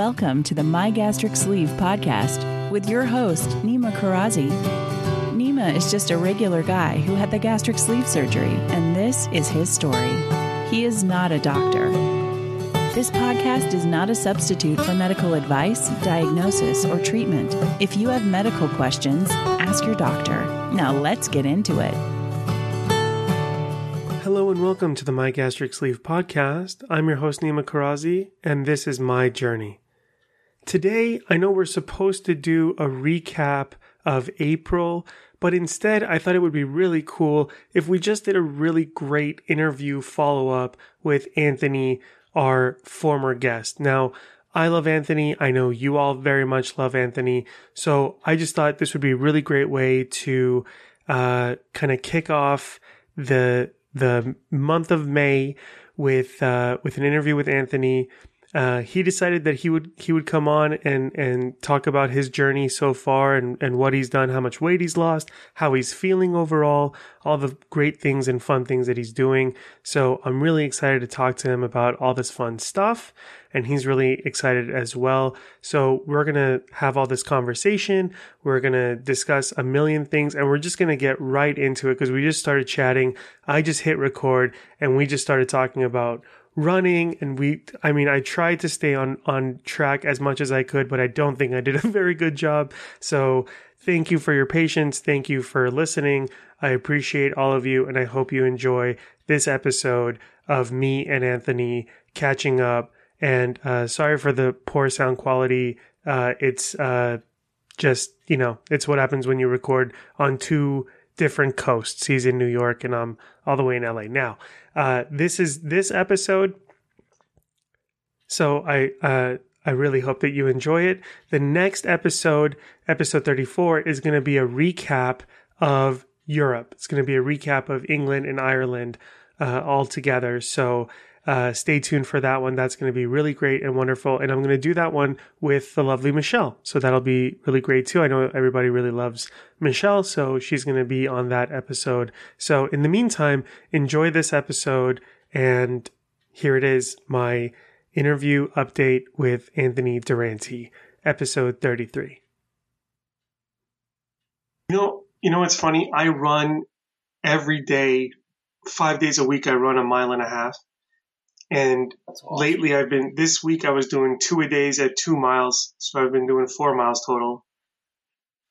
Welcome to the My Gastric Sleeve podcast with your host, Nima Karazi. Nima is just a regular guy who had the gastric sleeve surgery, and this is his story. He is not a doctor. This podcast is not a substitute for medical advice, diagnosis, or treatment. If you have medical questions, ask your doctor. Now let's get into it. Hello and welcome to the My Gastric Sleeve podcast. I'm your host Nima Karazi, and this is my journey. Today, I know we're supposed to do a recap of April, but instead, I thought it would be really cool if we just did a really great interview follow up with Anthony, our former guest. Now, I love Anthony. I know you all very much love Anthony. So I just thought this would be a really great way to uh, kind of kick off the the month of May with uh, with an interview with Anthony. Uh, he decided that he would he would come on and and talk about his journey so far and and what he's done, how much weight he's lost, how he's feeling overall, all the great things and fun things that he's doing. So I'm really excited to talk to him about all this fun stuff, and he's really excited as well. So we're gonna have all this conversation. We're gonna discuss a million things, and we're just gonna get right into it because we just started chatting. I just hit record, and we just started talking about running and we i mean i tried to stay on on track as much as i could but i don't think i did a very good job. So thank you for your patience. Thank you for listening. I appreciate all of you and i hope you enjoy this episode of me and anthony catching up. And uh, sorry for the poor sound quality. Uh, it's uh, just you know it's what happens when you record on two different coasts. He's in new york and i'm all the way in la now uh, this is this episode. So I uh, I really hope that you enjoy it. The next episode, episode 34, is going to be a recap of Europe. It's going to be a recap of England and Ireland uh, all together. So uh, stay tuned for that one. That's going to be really great and wonderful. And I'm going to do that one with the lovely Michelle. So that'll be really great too. I know everybody really loves Michelle, so she's going to be on that episode. So in the meantime, enjoy this episode. And here it is my interview update with Anthony Durante, episode 33. You know, you know what's funny? I run every day, five days a week. I run a mile and a half. And awesome. lately I've been, this week I was doing two a days at two miles. So I've been doing four miles total.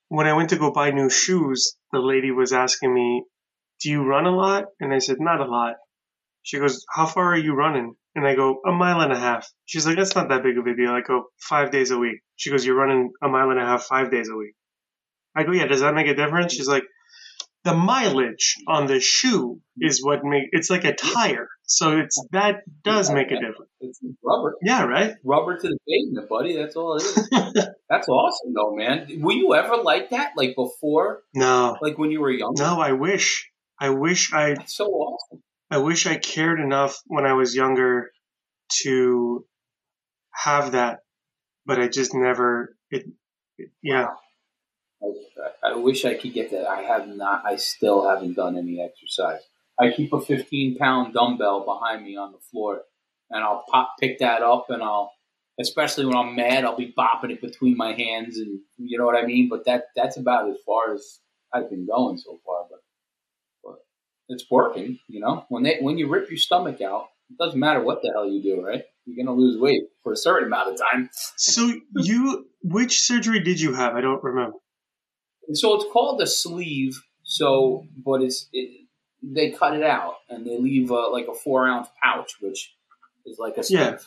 When I went to go buy new shoes, the lady was asking me, do you run a lot? And I said, not a lot. She goes, how far are you running? And I go, a mile and a half. She's like, that's not that big of a deal. I go, five days a week. She goes, you're running a mile and a half, five days a week. I go, yeah, does that make a difference? She's like, the mileage on the shoe is what make it's like a tire. So it's that does make a difference. It's rubber. Yeah, right. Rubber to the pavement, buddy. That's all it is. That's awesome, though, man. Were you ever like that, like before? No. Like when you were young? No, I wish. I wish I. That's so awesome. I wish I cared enough when I was younger to have that, but I just never. It. it yeah. Wow. I, I wish I could get that. I have not. I still haven't done any exercise. I keep a 15 pound dumbbell behind me on the floor, and I'll pop pick that up, and I'll, especially when I'm mad, I'll be bopping it between my hands, and you know what I mean. But that that's about as far as I've been going so far. But but it's working, you know. When they when you rip your stomach out, it doesn't matter what the hell you do, right? You're gonna lose weight for a certain amount of time. so you, which surgery did you have? I don't remember so it's called a sleeve. So, but it's it, they cut it out and they leave a, like a four ounce pouch, which is like a sleeve. Yeah.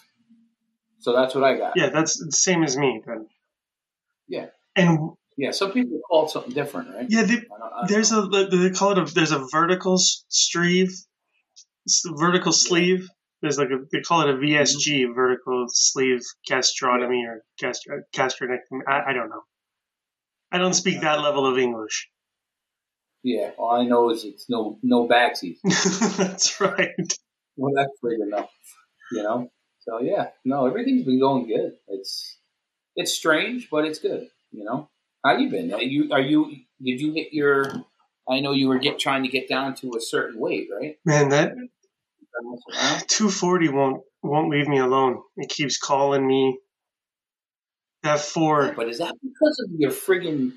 So that's what I got. Yeah, that's the same as me then. Yeah. And yeah, some people call it something different, right? Yeah, they, I don't, I don't there's know. a they call it a there's a vertical sleeve, vertical sleeve. There's like a they call it a VSG, mm-hmm. vertical sleeve gastrotomy or gastro, uh, gastronectomy. I, I don't know. I don't speak that level of English. Yeah, all I know is it's no no backsies. That's right. Well, that's big enough, you know. So yeah, no, everything's been going good. It's it's strange, but it's good. You know, how you been? Are you are you did you hit your? I know you were get trying to get down to a certain weight, right? Man, that 240 won't won't leave me alone. It keeps calling me. That four. But is that because of your friggin'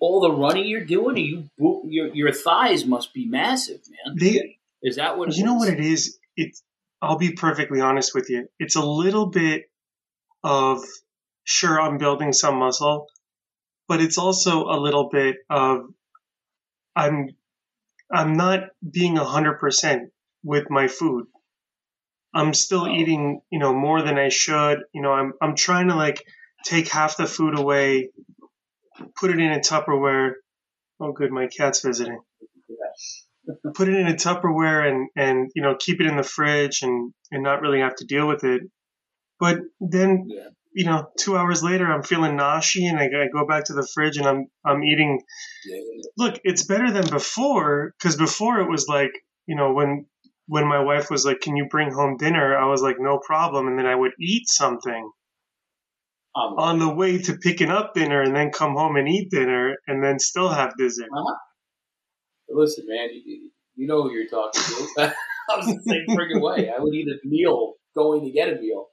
all the running you're doing? You your your thighs must be massive, man. They, is that what? you know what it is? It's. I'll be perfectly honest with you. It's a little bit of sure I'm building some muscle, but it's also a little bit of I'm I'm not being a hundred percent with my food. I'm still Oh. eating, you know, more than I should. You know, I'm I'm trying to like take half the food away, put it in a Tupperware. Oh, good, my cat's visiting. Put it in a Tupperware and and you know keep it in the fridge and and not really have to deal with it. But then Yeah. you know, two hours later, I'm feeling nauseous, and I, I go back to the fridge and I'm I'm eating Yeah. look, it's better than before because before it was like, you know, when when my wife was like, "Can you bring home dinner?" I was like, "No problem," and then I would eat something Um, on the way to picking up dinner, and then come home and eat dinner, and then still have dessert. listen, man, you, you know who you're talking to. I was the same friggin' way. I would eat a meal going to get a meal.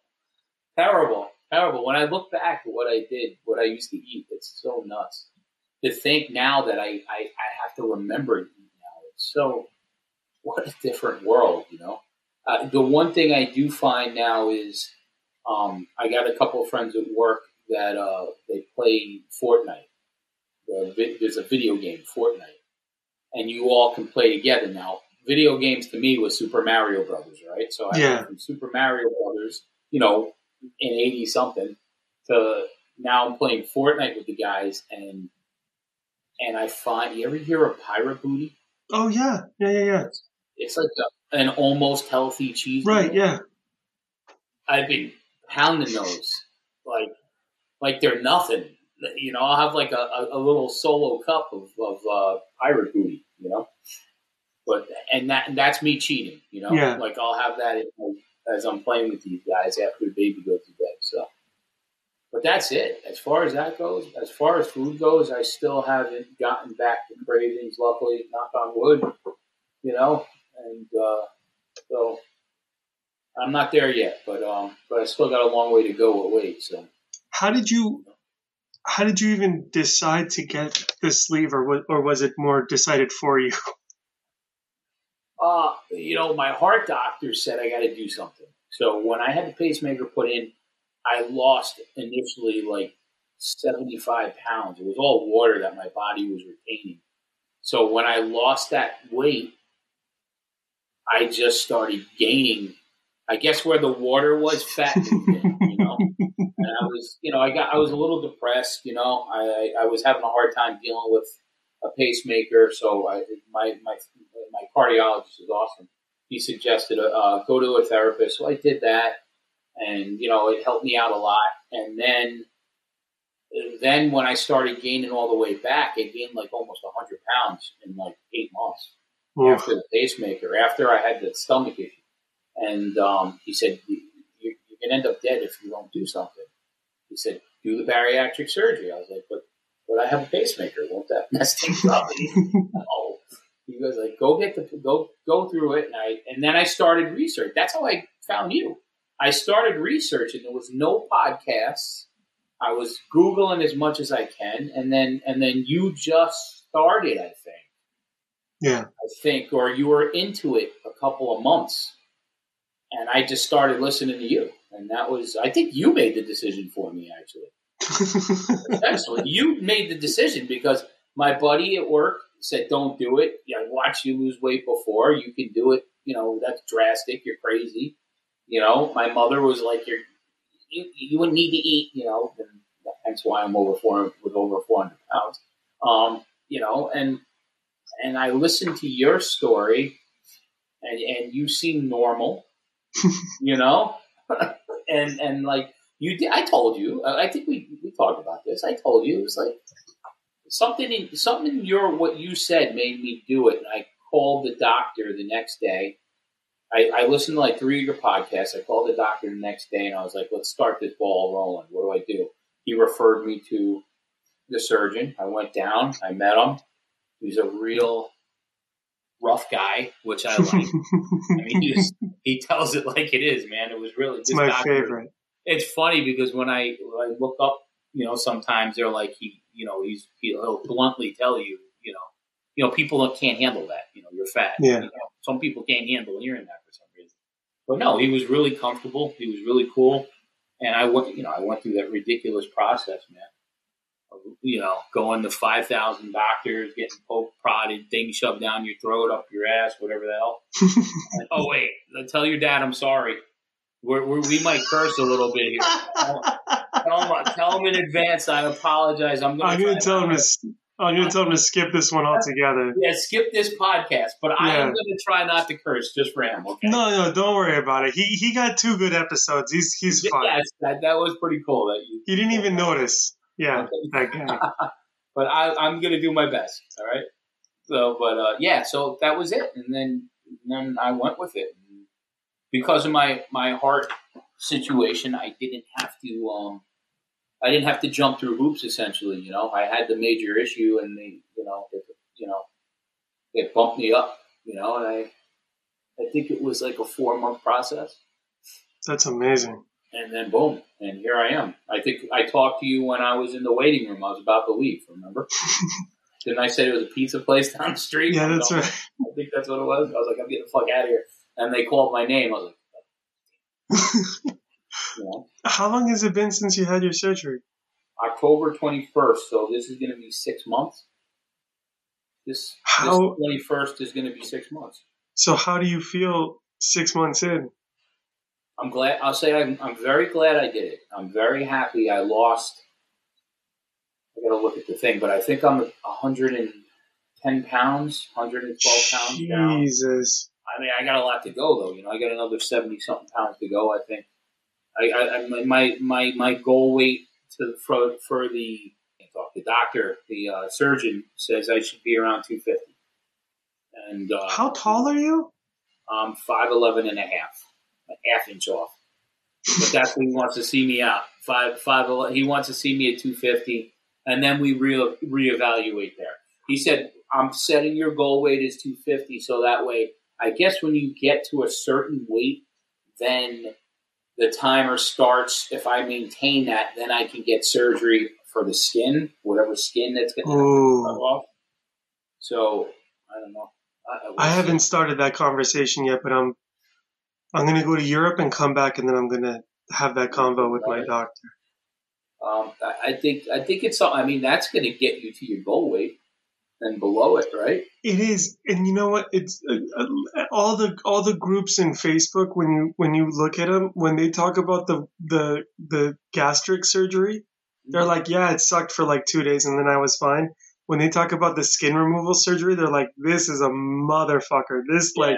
Terrible, terrible. When I look back at what I did, what I used to eat, it's so nuts. To think now that I, I, I have to remember eat now, it's so, what a different world, you know? Uh, the one thing I do find now is um, I got a couple of friends at work that uh, they play Fortnite. There's a video game, Fortnite and you all can play together. Now, video games to me was Super Mario Brothers, right? So I Yeah. went from Super Mario Brothers, you know, in eighty something, to now I'm playing Fortnite with the guys, and and I find you ever hear of Pirate Booty? Oh yeah, yeah, yeah, yeah. It's like a, an almost healthy cheese. Right, meal. yeah. I've been pounding those like like they're nothing. You know, I'll have like a, a, a little solo cup of, of uh, pirate booty. You know, but and that and that's me cheating. You know, Yeah. like I'll have that as I'm playing with these guys after the baby goes to bed. So, but that's it. As far as that goes, as far as food goes, I still haven't gotten back to cravings. Luckily, knock on wood. You know, and uh, so I'm not there yet, but um, but I still got a long way to go with weight. So How did you? How did you even decide to get the sleeve, or was, or was it more decided for you? Uh, you know, my heart doctor said I got to do something. So when I had the pacemaker put in, I lost initially like 75 pounds. It was all water that my body was retaining. So when I lost that weight, I just started gaining. I guess where the water was fat, in, you know. And I was, you know, I got, I was a little depressed. You know, I, I was having a hard time dealing with a pacemaker. So I, my, my, my cardiologist is awesome. He suggested uh, go to a therapist. So I did that, and you know, it helped me out a lot. And then, then when I started gaining all the way back, I gained like almost hundred pounds in like eight months Oof. after the pacemaker, after I had the stomach issue. And um, he said, you, you, you can end up dead if you don't do something. He said, do the bariatric surgery. I was like, but, but I have a pacemaker. Won't that mess things up? He- no. He goes like, go get the, go, go through it. And I, and then I started research. That's how I found you. I started researching. There was no podcasts. I was Googling as much as I can. And then, and then you just started, I think. Yeah. I think, or you were into it a couple of months, and I just started listening to you, and that was, I think you made the decision for me, actually. Excellent, you made the decision because my buddy at work said, "Don't do it. I watched you lose weight before. You can do it. You know, that's drastic. You're crazy. You know." My mother was like, "You're, you, you wouldn't need to eat." You know, and hence why I'm over four with over 400 pounds. Um, you know, and and I listened to your story, and and you seem normal. You know, and and like you did, I told you. I think we we talked about this. I told you it was like something in something in your what you said made me do it, and I called the doctor the next day. I, I listened to like three of your podcasts. I called the doctor the next day, and I was like, "Let's start this ball rolling. What do I do?" He referred me to the surgeon. I went down. I met him. He's a real rough guy, which I like. I mean, he, just, he tells it like it is, man. It was really it's my doctor, favorite. It's funny because when I, when I look up, you know, sometimes they're like he, you know, he's he'll bluntly tell you, you know, you know, people can't handle that. You know, you're fat. Yeah. You know, some people can't handle hearing that for some reason. But no, he was really comfortable. He was really cool, and I went, you know, I went through that ridiculous process, man you know, going to 5,000 doctors, getting poke prodded, things shoved down your throat, up your ass, whatever the hell. oh, wait, tell your dad I'm sorry. We're, we're, we might curse a little bit here. Tell, tell, him, tell him in advance I apologize. I'm going to tell him to. I'm going to tell him to skip this one altogether. Yeah, skip this podcast. But yeah. I am going to try not to curse just for him. Okay? No, no, don't worry about it. He he got two good episodes. He's he's fine. Yes, that, that was pretty cool. That you. He didn't even notice. Yeah, that guy. but I, am gonna do my best. All right. So, but uh, yeah, so that was it, and then and then I went with it because of my my heart situation. I didn't have to. Um, I didn't have to jump through hoops. Essentially, you know, I had the major issue, and they, you know, it, you know, it bumped me up. You know, and I, I think it was like a four month process. That's amazing and then boom, and here I am. I think I talked to you when I was in the waiting room. I was about to leave. Remember? Didn't I say it was a pizza place down the street? Yeah, that's right. I think that's what it was. I was like, I'm getting the fuck out of here. And they called my name. I was like, How long has it been since you had your surgery? October 21st. So this is going to be six months. This, how, this 21st is going to be six months. So how do you feel six months in? I'm glad. I'll say I'm, I'm very glad I did it. I'm very happy. I lost. I got to look at the thing, but I think I'm 110 pounds, 112 pounds down. Jesus. I mean, I got a lot to go though. You know, I got another 70 something pounds to go. I think. I, I, my my my goal weight to for for the the doctor, the uh, surgeon says I should be around 250. And uh, how tall are you? I'm 5'11 and a half a half inch off. But that's what he wants to see me out. Five five. He wants to see me at two fifty, and then we re reevaluate there. He said, "I'm setting your goal weight as two fifty, so that way, I guess when you get to a certain weight, then the timer starts. If I maintain that, then I can get surgery for the skin, whatever skin that's going to come off. So I don't know. I, I haven't started that conversation yet, but I'm I'm going to go to Europe and come back, and then I'm going to have that convo with my doctor. Um, I think I think it's. I mean, that's going to get you to your goal weight and below it, right? It is, and you know what? It's uh, uh, all the all the groups in Facebook when you when you look at them when they talk about the the the gastric surgery, they're mm-hmm. like, yeah, it sucked for like two days, and then I was fine when they talk about the skin removal surgery, they're like, "This is a motherfucker." This yeah, like,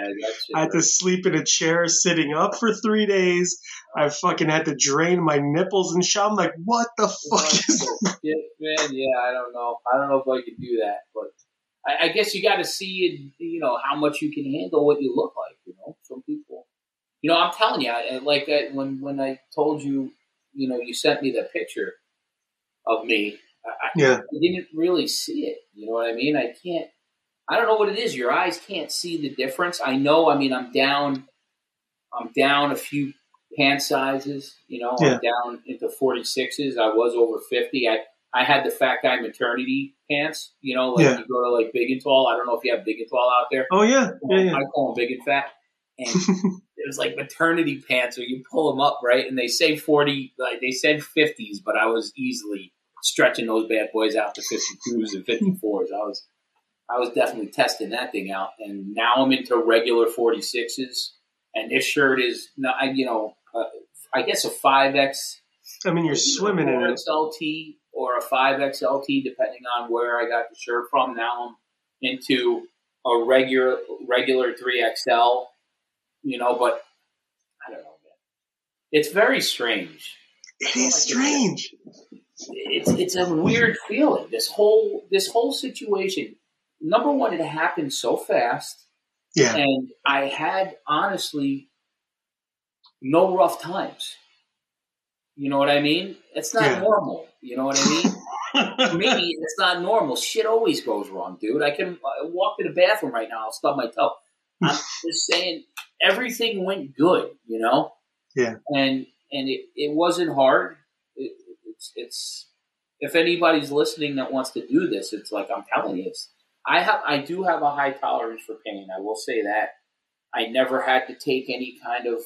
I had to sleep in a chair sitting up for three days. I fucking had to drain my nipples and shit. I'm like, what the fuck is? Yeah, man, yeah, I don't know. I don't know if I could do that, but I, I guess you got to see, you know, how much you can handle what you look like. You know, some people, you know, I'm telling you, like when when I told you, you know, you sent me the picture of me I, yeah. I didn't really see it. You know what I mean? I can't. I don't know what it is. Your eyes can't see the difference. I know. I mean, I'm down. I'm down a few pant sizes. You know, yeah. I'm down into 46s. I was over 50. I I had the fat guy maternity pants. You know, like yeah. you go to like big and tall. I don't know if you have big and tall out there. Oh yeah, yeah, yeah. I call them big and fat. And it was like maternity pants, or you pull them up right, and they say 40. Like they said 50s, but I was easily stretching those bad boys out to 52s and 54s. I was I was definitely testing that thing out, and now I'm into regular 46s. And this shirt is, you know, uh, I guess a 5X. I mean, you're swimming in it. XLT or a 5XLT, depending on where I got the shirt from. Now I'm into a regular regular 3XL, you know, but I don't know. it's very strange. It is strange. It's it's a weird feeling. This whole this whole situation. Number one, it happened so fast. Yeah. And I had honestly no rough times. You know what I mean? It's not Yeah. normal. You know what I mean? Me, it's not normal. Shit always goes wrong, dude. I can I walk to the bathroom right now. I'll stub my toe. I'm just saying, everything went good. You know. Yeah. And and it, it wasn't hard. It, it's it's if anybody's listening that wants to do this, it's like I'm telling you, it's, I have I do have a high tolerance for pain. I will say that. I never had to take any kind of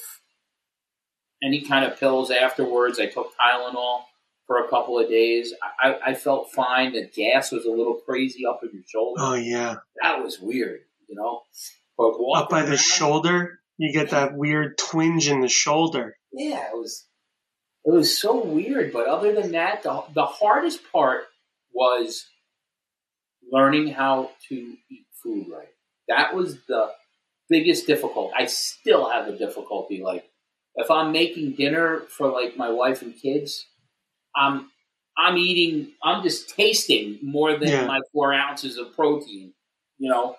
any kind of pills afterwards. I took Tylenol for a couple of days. I, I, I felt fine. The gas was a little crazy up in your shoulder. oh yeah. That was weird, you know. But Up by the shoulder, you get that weird twinge in the shoulder. yeah, it was it was so weird. But other than that, the the hardest part was learning how to eat food right. That was the biggest difficulty. I still have a difficulty. Like if I'm making dinner for like my wife and kids, I'm I'm eating. I'm just tasting more than Yeah. my four ounces of protein. You know,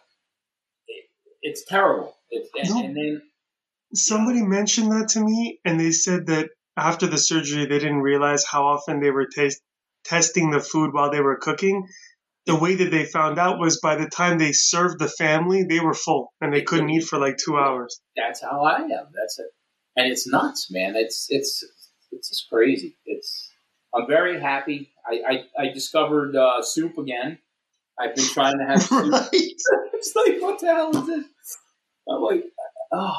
it, it's terrible. It's, and, No. and then Somebody mentioned that to me, and they said that after the surgery, they didn't realize how often they were tas- testing the food while they were cooking. The way that they found out was by the time they served the family, they were full and they couldn't eat for like two hours. that's how I am. That's it, and it's nuts, man. It's it's it's just crazy. It's I'm very happy. I I, I discovered uh, soup again. I've been trying to have soup. Right? it's like what the hell is this? I'm like, oh,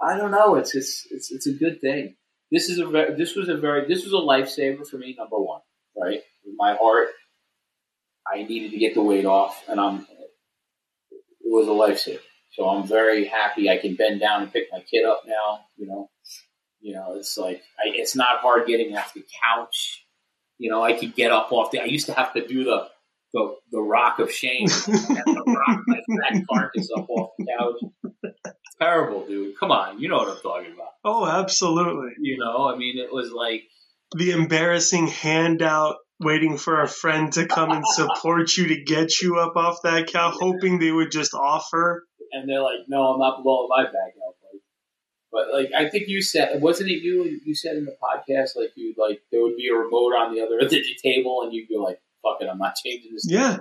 I don't know. It's it's it's it's a good thing. This is a very, this was a very this was a lifesaver for me. Number one, right? With my heart, I needed to get the weight off, and I'm it was a lifesaver. So I'm very happy. I can bend down and pick my kid up now. You know, you know, it's like I, it's not hard getting off the couch. You know, I could get up off the. I used to have to do the the, the rock of shame. To rock my fat carcass up off the couch. It's terrible, dude. Come on, you know what I'm talking about. Oh, absolutely. You know, I mean, it was like The embarrassing handout waiting for a friend to come and support you to get you up off that cow, hoping they would just offer. and they're like, "No, I'm not blowing my back out." Like, but like, I think you said, wasn't it you? You said in the podcast, like you like there would be a remote on the other end of the table, and you'd be like, "Fuck it, I'm not changing this." Yeah,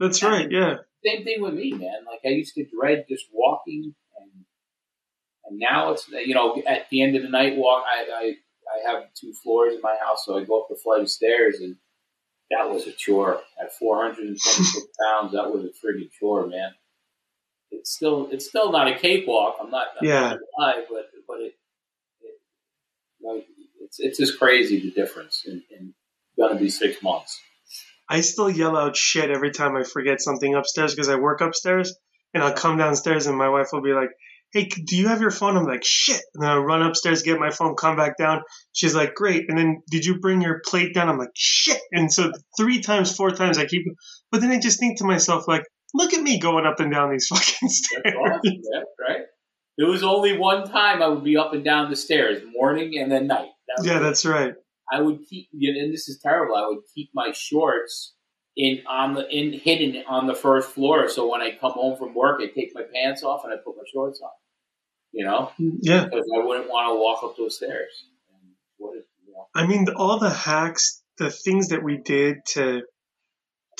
that's right. Yeah. Same thing with me, man. Like I used to dread just walking, and and now it's you know at the end of the night walk. I I, I have two floors in my house, so I go up the flight of stairs, and that was a chore. At 426 pounds, that was a friggin' chore, man. It's still it's still not a cakewalk. I'm not I'm Yeah. not lie, but but it, it like it's it's just crazy the difference in, in gonna be six months. I still yell out shit every time I forget something upstairs because I work upstairs and I'll come downstairs and my wife will be like, Hey, do you have your phone? I'm like, shit. And then I run upstairs, get my phone, come back down. She's like, great. And then did you bring your plate down? I'm like, shit. And so three times, four times I keep, but then I just think to myself, like, look at me going up and down these fucking That's stairs. awesome, yeah, right? There was only one time I would be up and down the stairs, morning and then night. That yeah, that's right. I would keep, and this is terrible. I would keep my shorts in on the in hidden on the first floor. So when I come home from work, I take my pants off and I put my shorts on. You know, Yeah. because I wouldn't want to walk up those stairs. And what if, you know, I mean, all the hacks, the things that we did to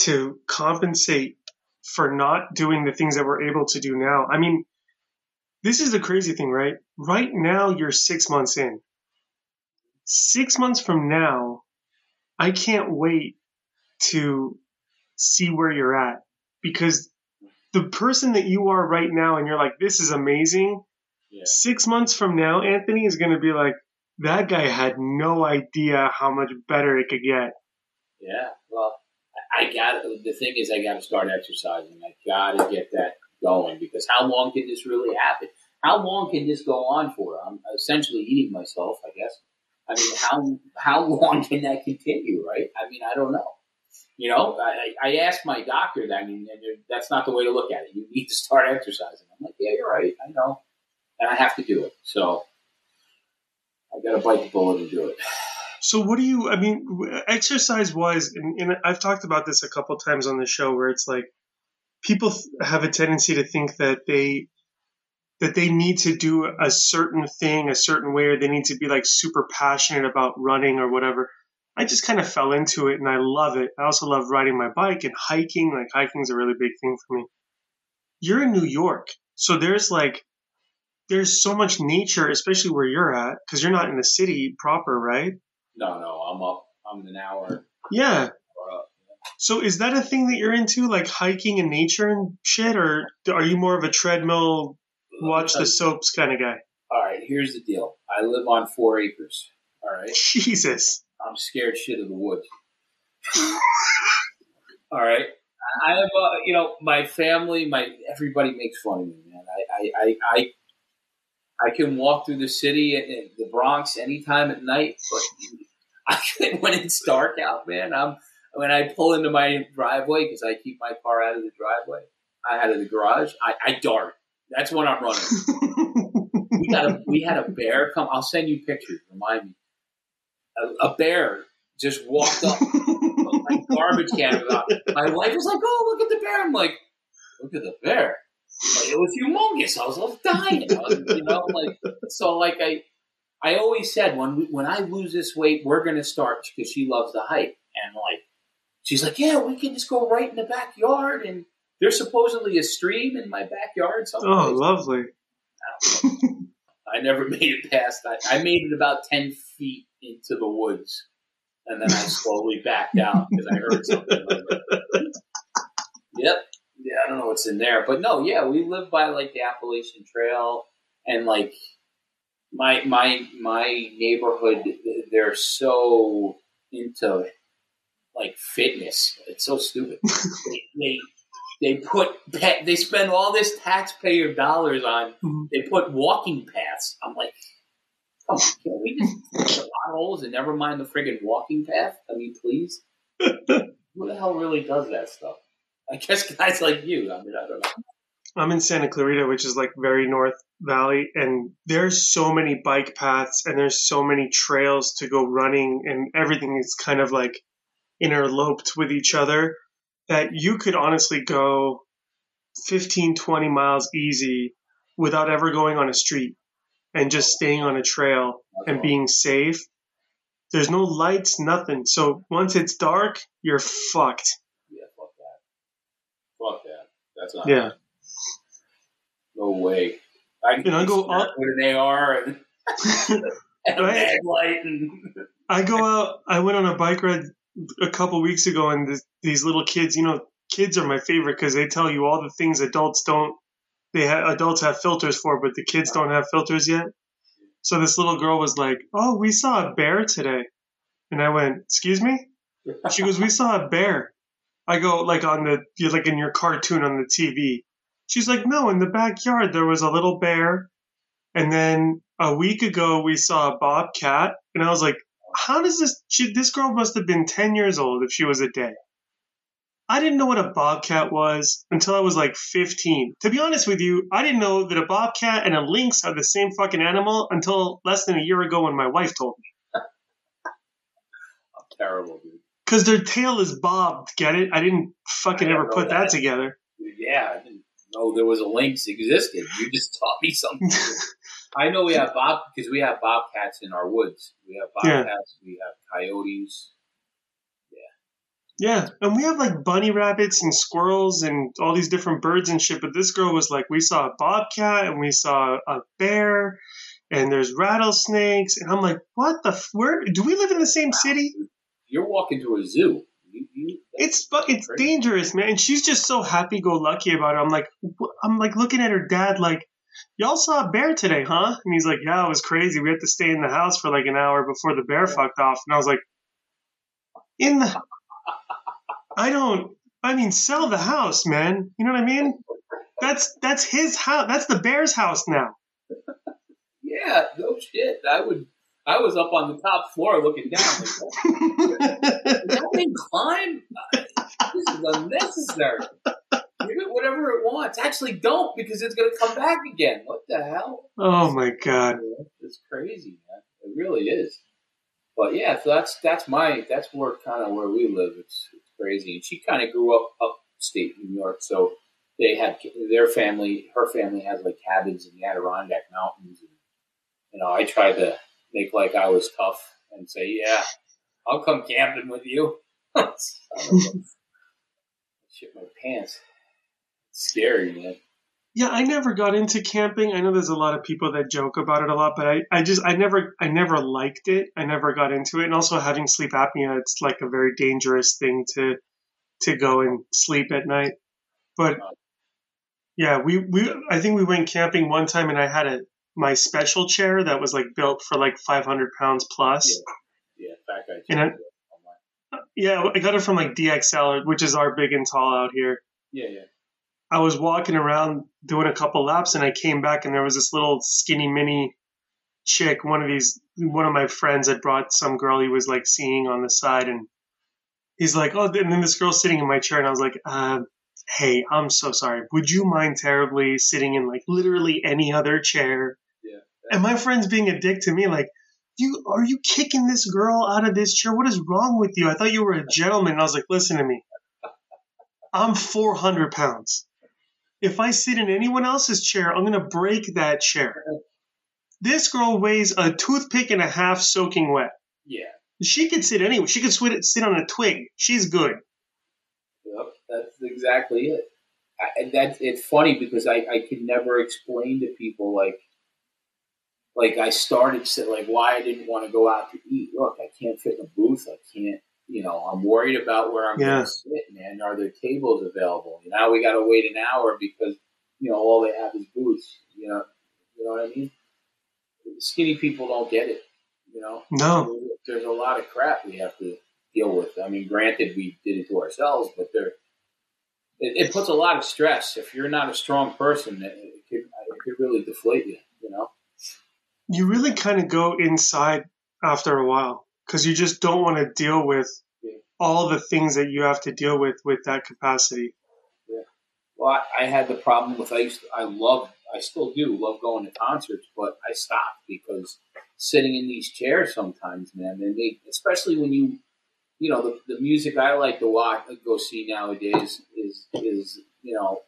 to compensate for not doing the things that we're able to do now. I mean, this is the crazy thing, right? Right now, you're six months in. Six months from now, I can't wait to see where you're at because the person that you are right now, and you're like, this is amazing. yeah, Six months from now, Anthony is going to be like, that guy had no idea how much better it could get. yeah. Well, I, I got the thing is I got to start exercising. I got to get that going because how long can this really happen? How long can this go on for? I'm essentially eating myself, I guess. I mean, how how long can that continue? Right? I mean, I don't know. You know, I, I asked my doctor that, I mean, that's not the way to look at it. You need to start exercising. I'm like, yeah, you're right. I know, and I have to do it. So I got to bite the bullet and do it. So what do you? I mean, exercise wise, and, and I've talked about this a couple times on the show, where it's like people have a tendency to think that they that they need to do a certain thing a certain way, or they need to be like super passionate about running or whatever. I just kind of fell into it and I love it. I also love riding my bike and hiking. Like hiking is a really big thing for me. You're in New York, so there's like there's so much nature, especially where you're at, because you're not in the city proper, right? No, no, I'm up. I'm an hour. Yeah. So is that a thing that you're into, like hiking and nature and shit, or are you more of a treadmill, watch the soaps kind of guy? All right, here's the deal. I live on four acres. All right, Jesus. I'm scared shit of the woods. All right, I have, uh, you know, my family, my everybody makes fun of me, man. I, I, I, I, I can walk through the city in, in the Bronx anytime at night, but I when it's dark out, man. I'm when I pull into my driveway because I keep my car out of the driveway, out of the garage. I, I dart. That's when I'm running. we got a we had a bear come. I'll send you pictures. Remind me. A, a bear just walked up like garbage can. About. My wife was like, "Oh, look at the bear." I'm like, "Look at the bear." Like, it was humongous. I was, I was dying. I was, you know, like so. Like I, I always said when we, when I lose this weight, we're gonna start because she loves to hike and like she's like, "Yeah, we can just go right in the backyard." And there's supposedly a stream in my backyard. Oh, lovely. I never made it past that. I made it about 10 feet into the woods. And then I slowly backed out because I heard something. Like, yep. Yeah, I don't know what's in there. But no, yeah, we live by like the Appalachian Trail and like my my my neighborhood they're so into like fitness. It's so stupid. they, they they put pet, they spend all this taxpayer dollars on Mhm. they put walking paths. I'm like, on, can we just put holes and never mind the friggin' walking path? I mean, please. Who the hell really does that stuff? I guess guys like you. I mean, I don't know. I'm in Santa Clarita, which is like very North Valley, and there's so many bike paths and there's so many trails to go running, and everything is kind of like interloped with each other that you could honestly go 15, 20 miles easy without ever going on a street and just staying on a trail and being safe. There's no lights, nothing. So once it's dark, you're fucked. Yeah, fuck that. Fuck that. That's not. Yeah. No way. I can You know, I go up- with an AR and, and a Right. headlight and. I go out. I went on a bike ride a couple weeks ago, and this, these little kids. You know, kids are my favorite because they tell you all the things adults don't. They ha- adults have filters for, but the kids don't have filters yet. So this little girl was like, "Oh, we saw a bear today," and I went, "Excuse me?" She goes, "We saw a bear." I go, "Like on the like in your cartoon on the TV." She's like, "No, in the backyard there was a little bear, and then a week ago we saw a bobcat." And I was like, "How does this? She, this girl must have been ten years old if she was a day." I didn't know what a bobcat was until I was like 15. To be honest with you, I didn't know that a bobcat and a lynx are the same fucking animal until less than a year ago when my wife told me. I'm terrible, dude. Because their tail is bobbed, get it? I didn't fucking I ever put that that. together. Yeah, I didn't know there was a lynx existed. You just taught me something. I know we have bob because we have bobcats in our woods. We have Yeah. bobcats. We have coyotes. Yeah, Yeah. and we have like bunny rabbits and squirrels and all these different birds and shit. But this girl was like, we saw a bobcat and we saw a bear, and there's rattlesnakes, and I'm like, what the? F- where do we live in the same city? You're walking to a zoo. You, you, It's it's dangerous, man. And she's just so happy go lucky about it. I'm like, I'm like looking at her dad, like, y'all saw a bear today, huh? And he's like, yeah, it was crazy. We had to stay in the house for like an hour before the bear fucked off. And I was like, in the, I don't. I mean, sell the house, man. You know what I mean? That's that's his house. That's the bear's house now. yeah, no shit. I would. I was up on the top floor looking down. Like, that thing climb? This is unnecessary. Give it whatever it wants. Actually, don't because it's going to come back again. What the hell? oh my god. It's crazy, man. It really is. But yeah, so that's that's my that's where kind of where we live. It's, it's crazy. And she kind of grew up upstate New York, so they had their family. Her family has like cabins in the Adirondack Mountains. And, you know, I tried to make like I was tough and say, "Yeah, I'll come camping with you." Shit my pants. Scary, man. Yeah, I never got into camping. I know there's a lot of people that joke about it a lot, but I, I just I never I never liked it. I never got into it. And also having sleep apnea, it's like a very dangerous thing to to go and sleep at night. But uh-huh. yeah, we, we I think we went camping one time and I had a my special chair that was like built for like 500 pounds plus. Yeah, yeah fat guy. And I, yeah, I got it from like DXL, which is our big and tall out here. Yeah, yeah. I was walking around doing a couple laps and I came back and there was this little skinny mini chick. One of these, one of my friends had brought some girl he was like seeing on the side and he's like, oh, and then this girl's sitting in my chair and I was like, uh, hey, I'm so sorry. Would you mind terribly sitting in like literally any other chair? Yeah. And my friend's being a dick to me, like, you are you kicking this girl out of this chair? What is wrong with you? I thought you were a gentleman. And I was like, listen to me. I'm 400 pounds. If I sit in anyone else's chair, I'm going to break that chair. This girl weighs a toothpick and a half soaking wet. Yeah. She could sit anywhere. She could sit on a twig. She's good. Yep, that's exactly it. I, that's it's funny because I, I could never explain to people like like I started to like why I didn't want to go out to eat. Look, I can't fit in a booth. I can't you know, I'm worried about where I'm Yeah. going to sit, man. Are there tables available? Now we got to wait an hour because you know all they have is booths. You know, you know what I mean? Skinny people don't get it. You know, No. there's a lot of crap we have to deal with. I mean, granted, we did it to ourselves, but there, it, it puts a lot of stress. If you're not a strong person, it, it could it could really deflate you. You know. You really kind of go inside after a while because you just don't want to deal with Yeah. all the things that you have to deal with with that capacity. Well, I, I had the problem with I used to, I love I still do love going to concerts, but I stopped because sitting in these chairs sometimes, man, and they especially when you you know the, the music I like to watch uh, go see nowadays is is you know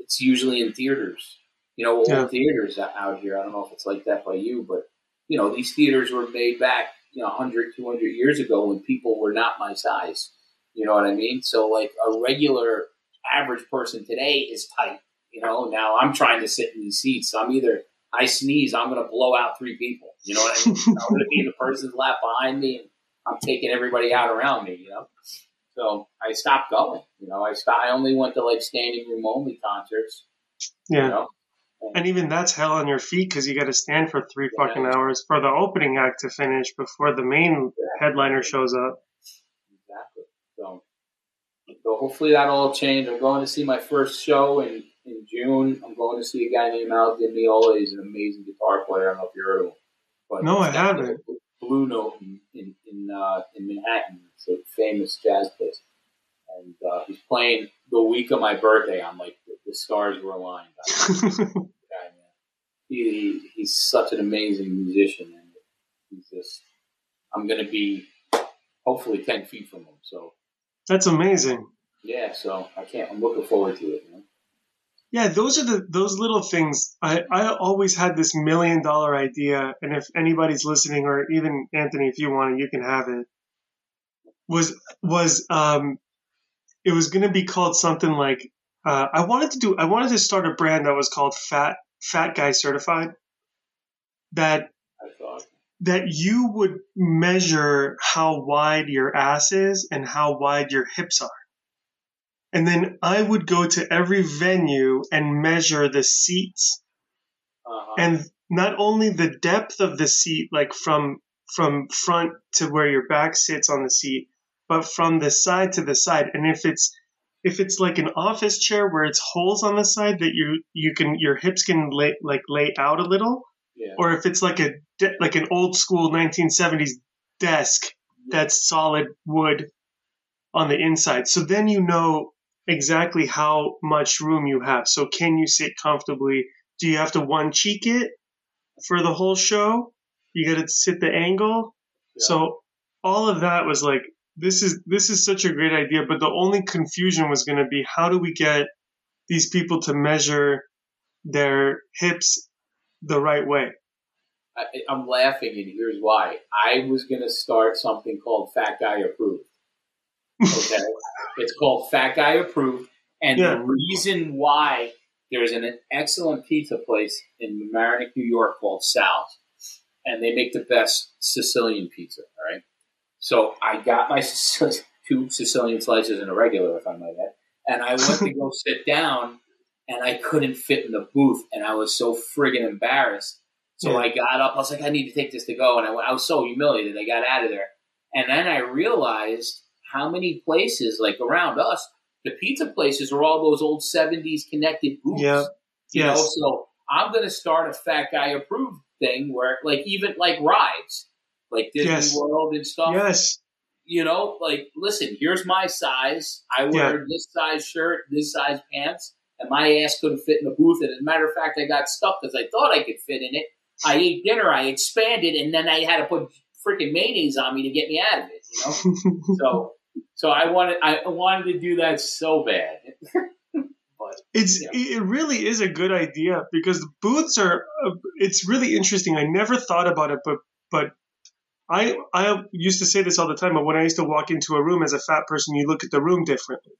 it's usually in theaters. You know, old Yeah. theaters out here. I don't know if it's like that by you, but you know these theaters were made back you know 100 200 years ago when people were not my size. You know what I mean? So like a regular average person today is tight. You know, now I'm trying to sit in these seats. So I'm either I sneeze, I'm going to blow out three people. You know what I mean? I'm going to be in the person's lap behind me, and I'm taking everybody out around me. You know, so I stopped going. You know, I stopped. I only went to like standing room only concerts. Yeah. You know, And even that's hell on your feet because you got to stand for three Yeah. fucking hours for the opening act to finish before the main headliner shows up. Exactly. So, so hopefully that'll all change. I'm going to see my first show in, in June. I'm going to see a guy named Al Di Meola. He's an amazing guitar player. I don't know if you heard of him. But No, I haven't. Blue Note in in in, uh, in Manhattan. It's a famous jazz place, and uh, he's playing the week of my birthday. I'm like the, stars were aligned. guy. He, he, he's such an amazing musician, and he's just. I'm going to be hopefully ten feet from him. So that's amazing. yeah, so I can't. I'm looking forward to it. Man. Yeah, those are the those little things. I, I always had this million dollar idea, and if anybody's listening, or even Anthony, if you want it, you can have it. Was was um, it was going to be called something like uh, I wanted to do. I wanted to start a brand that was called Fat Fat Guy Certified. That I that you would measure how wide your ass is and how wide your hips are. And then I would go to every venue and measure the seats Uh-huh. and not only the depth of the seat, like from, from front to where your back sits on the seat, but from the side to the side. And if it's, if it's like an office chair where it's holes on the side that you, you can, your hips can lay, like lay out a little, yeah. or if it's like a de- like an old school 1970s desk that's solid wood on the inside. So then you know exactly how much room you have. So can you sit comfortably? Do you have to one cheek it for the whole show? You got to sit the angle. Yeah. So all of that was like, this is this is such a great idea. But the only confusion was going to be how do we get these people to measure their hips the right way? I, I'm laughing, and here's why. I was going to start something called Fat Guy Approved. Okay, it's called Fat Guy Approved, and Yeah. the reason why there's an excellent pizza place in Mamaroneck, New York called Sal's, and they make the best Sicilian pizza. All right, so I got my two Sicilian slices and a regular, if I might add, and I went to go sit down, and I couldn't fit in the booth, and I was so friggin' embarrassed. So Yeah. I got up. I was like, I need to take this to go, and I, went- I was so humiliated. I got out of there, and then I realized how many places, like around us, the pizza places are all those old '70s connected booths. Yeah. You know, so I'm going to start a fat guy approved thing where, like, even like rides, like Disney Yes. World and stuff. Yes. You know, like, listen, here's my size. I wear this size shirt, this size pants, and my ass couldn't fit in the booth. And as a matter of fact, I got stuck because I thought I could fit in it. I ate dinner, I expanded, and then I had to put freaking mayonnaise on me to get me out of it. You know, so so I wanted I wanted to do that so bad. but It's Yeah. it really is a good idea because the booths are. uh, It's really interesting. I never thought about it, but but I I used to say this all the time. But when I used to walk into a room as a fat person, you look at the room differently,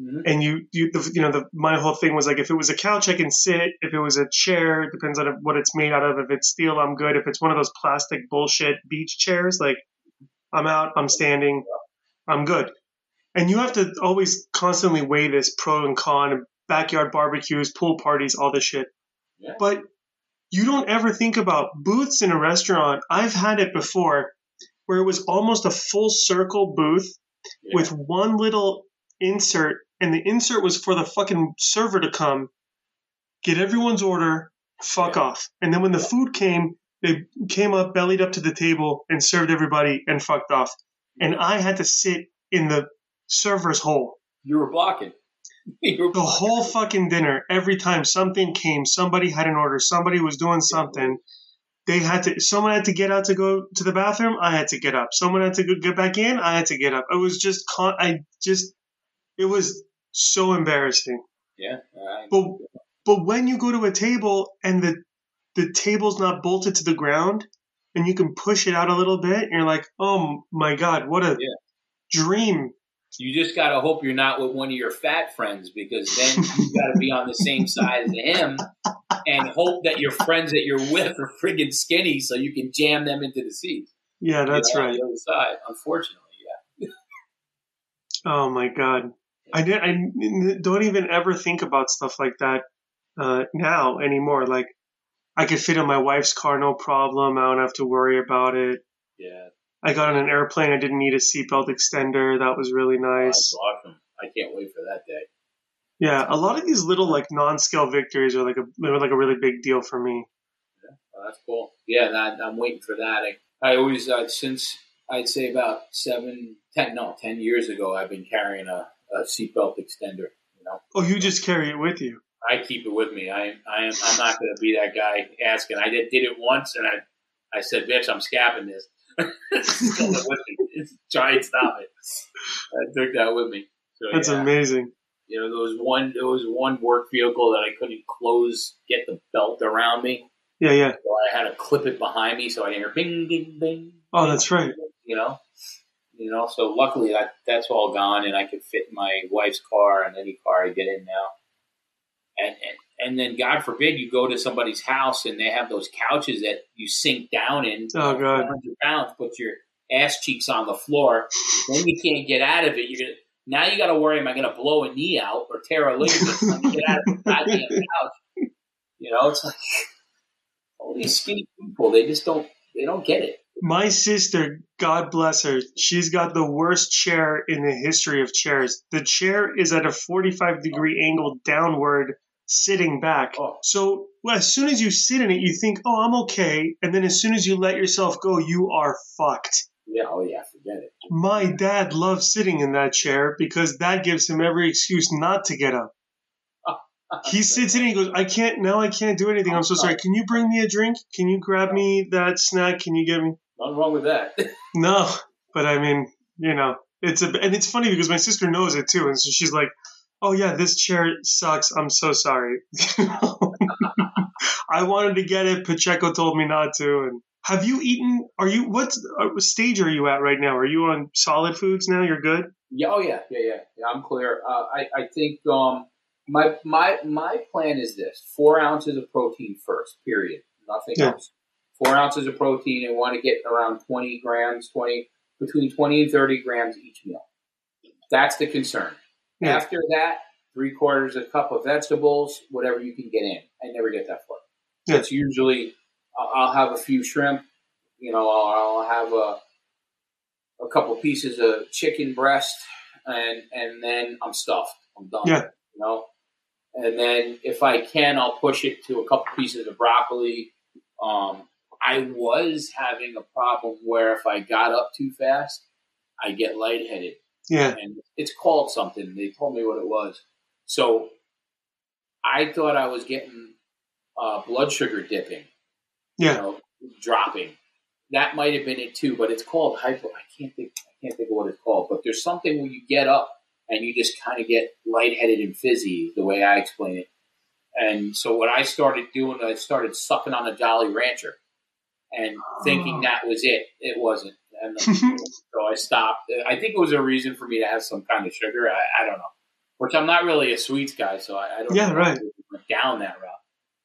Mhm. and you you the, you know the my whole thing was like if it was a couch I can sit. If it was a chair, it depends on what it's made out of. If it's steel, I'm good. If it's one of those plastic bullshit beach chairs, like I'm out. I'm standing. I'm good. And you have to always constantly weigh this pro and con, backyard barbecues, pool parties, all this shit. Yeah. But you don't ever think about booths in a restaurant. I've had it before where it was almost a full circle booth Yeah. with one little insert, and the insert was for the fucking server to come, get everyone's order, fuck Yeah. off. And then when the food came, they came up, bellied up to the table, and served everybody and fucked off. And I had to sit in the server's hole you were blocking. the whole fucking dinner. Every time something came, somebody had an order, somebody was doing something. They had to. Someone had to get out to go to the bathroom. I had to get up. Someone had to go, get back in. I had to get up. It was just. Con- I just. It was so embarrassing. Yeah. I- But but when you go to a table and the the table's not bolted to the ground and you can push it out a little bit, and you're like, oh my god, what a Yeah. dream! You just got to hope you're not with one of your fat friends because then you got to be on the same side as him and hope that your friends that you're with are friggin' skinny so you can jam them into the seat. Yeah, that's you know, on right. The other side, unfortunately, yeah. Oh my god. I, did, I don't even ever think about stuff like that uh, now anymore. Like, I could fit in my wife's car, no problem. I don't have to worry about it. Yeah, I got on an airplane. I didn't need a seatbelt extender. That was really nice. that's awesome. I can't wait for that day. Yeah, a lot of these little like non-scale victories are like a were like a really big deal for me. Oh, that's cool. Yeah, that, I'm waiting for that. I, I always, uh, since I'd say about seven, ten, no, ten years ago, I've been carrying a, a seatbelt extender. You know, Oh, you just carry it with you. I keep it with me. I, I am, I'm not going to be that guy asking. I did, did it once, and I, I said, "Bitch, I'm scapping this." Still it with me. Try and stop it. I took that with me. So That's yeah. amazing. You know, there was one, there was one work vehicle that I couldn't close, get the belt around me. Yeah, yeah. So I had to clip it behind me so I didn't hear bing, bing, bing. Oh, that's right. You know, you know. So luckily that that's all gone, and I could fit my wife's car and any car I get in now. And, and and then God forbid you go to somebody's house and they have those couches that you sink down in. Oh, God. 400 pounds, put your ass cheeks on the floor. then you can't get out of it. You're gonna now you got to worry: Am I going to blow a knee out or tear a ligament you get out of the goddamn couch? You know, it's like all these skinny people. They just don't. They don't get it. My sister, God bless her, she's got the worst chair in the history of chairs. The chair is at a 45 degree angle downward, sitting back. Oh. So well, as soon as you sit in it, you think, oh, I'm okay. And then as soon as you let yourself go, you are fucked. Yeah. Oh yeah. Forget it. My dad loves sitting in that chair because that gives him every excuse not to get up. he sits in and he goes, I can't, now I can't do anything. I'm so sorry. Can you bring me a drink? Can you grab me that snack? Can you get me? Nothing wrong with that. No, but I mean, you know, it's a, and it's funny because my sister knows it too. And so she's like, oh yeah, this chair sucks. I'm so sorry. I wanted to get it. Pacheco told me not to. And have you eaten? Are you what uh, stage are you at right now? Are you on solid foods now? You're good. Yeah. Oh yeah. Yeah. Yeah. Yeah. I'm clear. Uh, I I think um my my my plan is this: four ounces of protein first. Period. Nothing Yeah. else. Four ounces of protein and want to get around twenty grams, twenty between twenty and thirty grams each meal. That's the concern. Yeah. After that, three quarters of a cup of vegetables, whatever you can get in. I never get that far. Yeah. It's usually I'll have a few shrimp. You know, I'll, I'll have a a couple pieces of chicken breast, and and then I'm stuffed. I'm done. Yeah. You know, and then if I can, I'll push it to a couple pieces of broccoli. Um, I was having a problem where if I got up too fast, I get lightheaded Yeah. and it's called something. They told me what it was. So I thought I was getting uh, blood sugar dipping, you Yeah. know, dropping. That might have been it too, but it's called hypo. I can't think. I can't think of what it's called. But there's something where you get up and you just kind of get lightheaded and fizzy, the way I explain it. And so what I started doing, I started sucking on a Jolly Rancher, and thinking that was it. It wasn't. And so I stopped. I think it was a reason for me to have some kind of sugar. I, I don't know. Which I'm not really a sweets guy, so I, I don't Yeah, know right. down that route.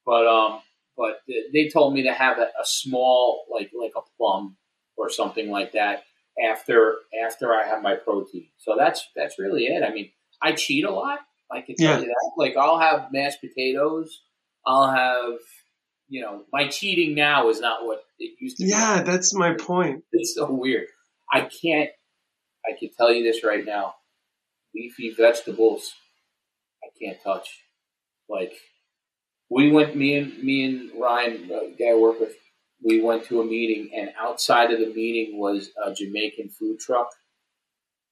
But um, but they told me to have a, a small, like like a plum or something like that after after I have my protein. So that's that's really it. I mean, I cheat a lot. I can tell Yeah. you that. Like I'll have mashed potatoes. I'll have, you know, my cheating now is not what it used to be Yeah, that's my point. it's so weird. I can't. I can tell you this right now: leafy vegetables, I can't touch. Like we went, me and me and Ryan, the guy I work with, we went to a meeting, and outside of the meeting was a Jamaican food truck,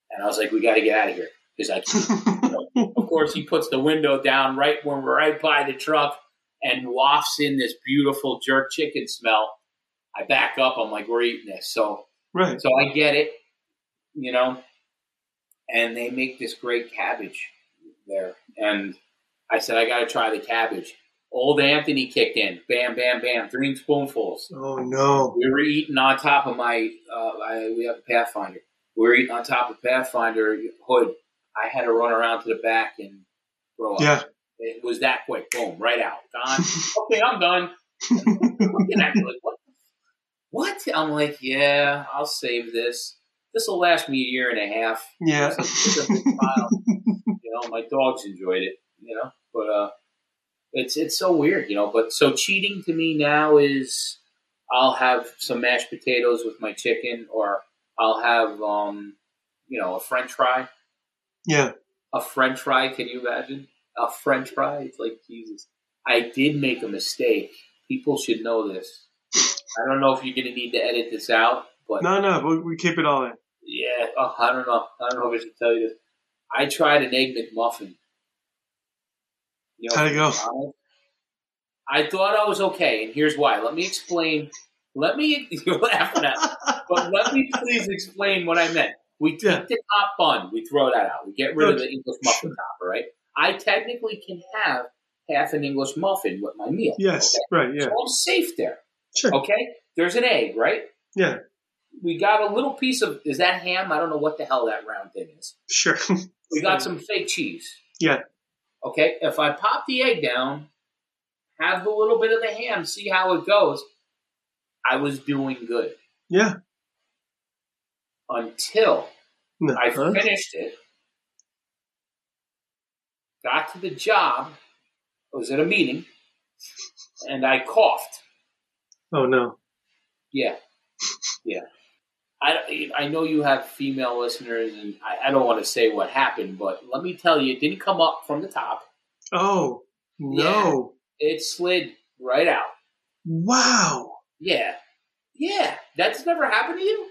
and I was like, "We got to get out of here," because I. Can't. of course, he puts the window down right when we're right by the truck, and wafts in this beautiful jerk chicken smell. I back up. I'm like, "We're eating this." So right. so I get it, you know. And they make this great cabbage there. And I said, I got to try the cabbage. Old Anthony kicked in. Bam, bam, bam. Three spoonfuls. Oh no. We were eating on top of my, uh, I, we have a Pathfinder. We were eating on top of Pathfinder hood. I had to run around to the back and throw up. Yeah. It was that quick. Boom, right out. Gone. okay, I'm done. Looking at me like, what? What? I'm like, yeah, I'll save this. This will last me a year and a half. Yeah. It's a big you know, my dogs enjoyed it. You know, but uh, it's it's so weird. You know, but so cheating to me now is I'll have some mashed potatoes with my chicken, or I'll have um, you know, a French fry. Yeah. A French fry. Can you imagine a French fry? It's like Jesus. I did make a mistake. People should know this. I don't know if you're going to need to edit this out, but No, no, we, we keep it all in. yeah, oh, I don't know. I don't know if I should tell you this. I tried an egg McMuffin. You know, How'd it go? I thought I was okay, and here's why. Let me explain. Let me you're laughing at, me, but let me please explain what I meant. We take Yeah. the top bun, we throw that out. We get rid of the English muffin top, all right? I technically can have half an English muffin with my meal. Yes. okay? Right. Yeah. So I'm safe there. Sure. Okay? There's an egg, right? Yeah. We got a little piece of is that ham? I don't know what the hell that round thing is. Sure. We got some fake cheese. Yeah. Okay. If I pop the egg down, have a little bit of the ham, see how it goes. I was doing good Yeah. until No. I finished it, got to the job, I was at a meeting, and I coughed. Oh no. Yeah, yeah. I, I know you have female listeners, and I, I don't want to say what happened, but let me tell you, it didn't come up from the top. Oh no. It slid right out. Wow. Yeah, yeah. That's never happened to you.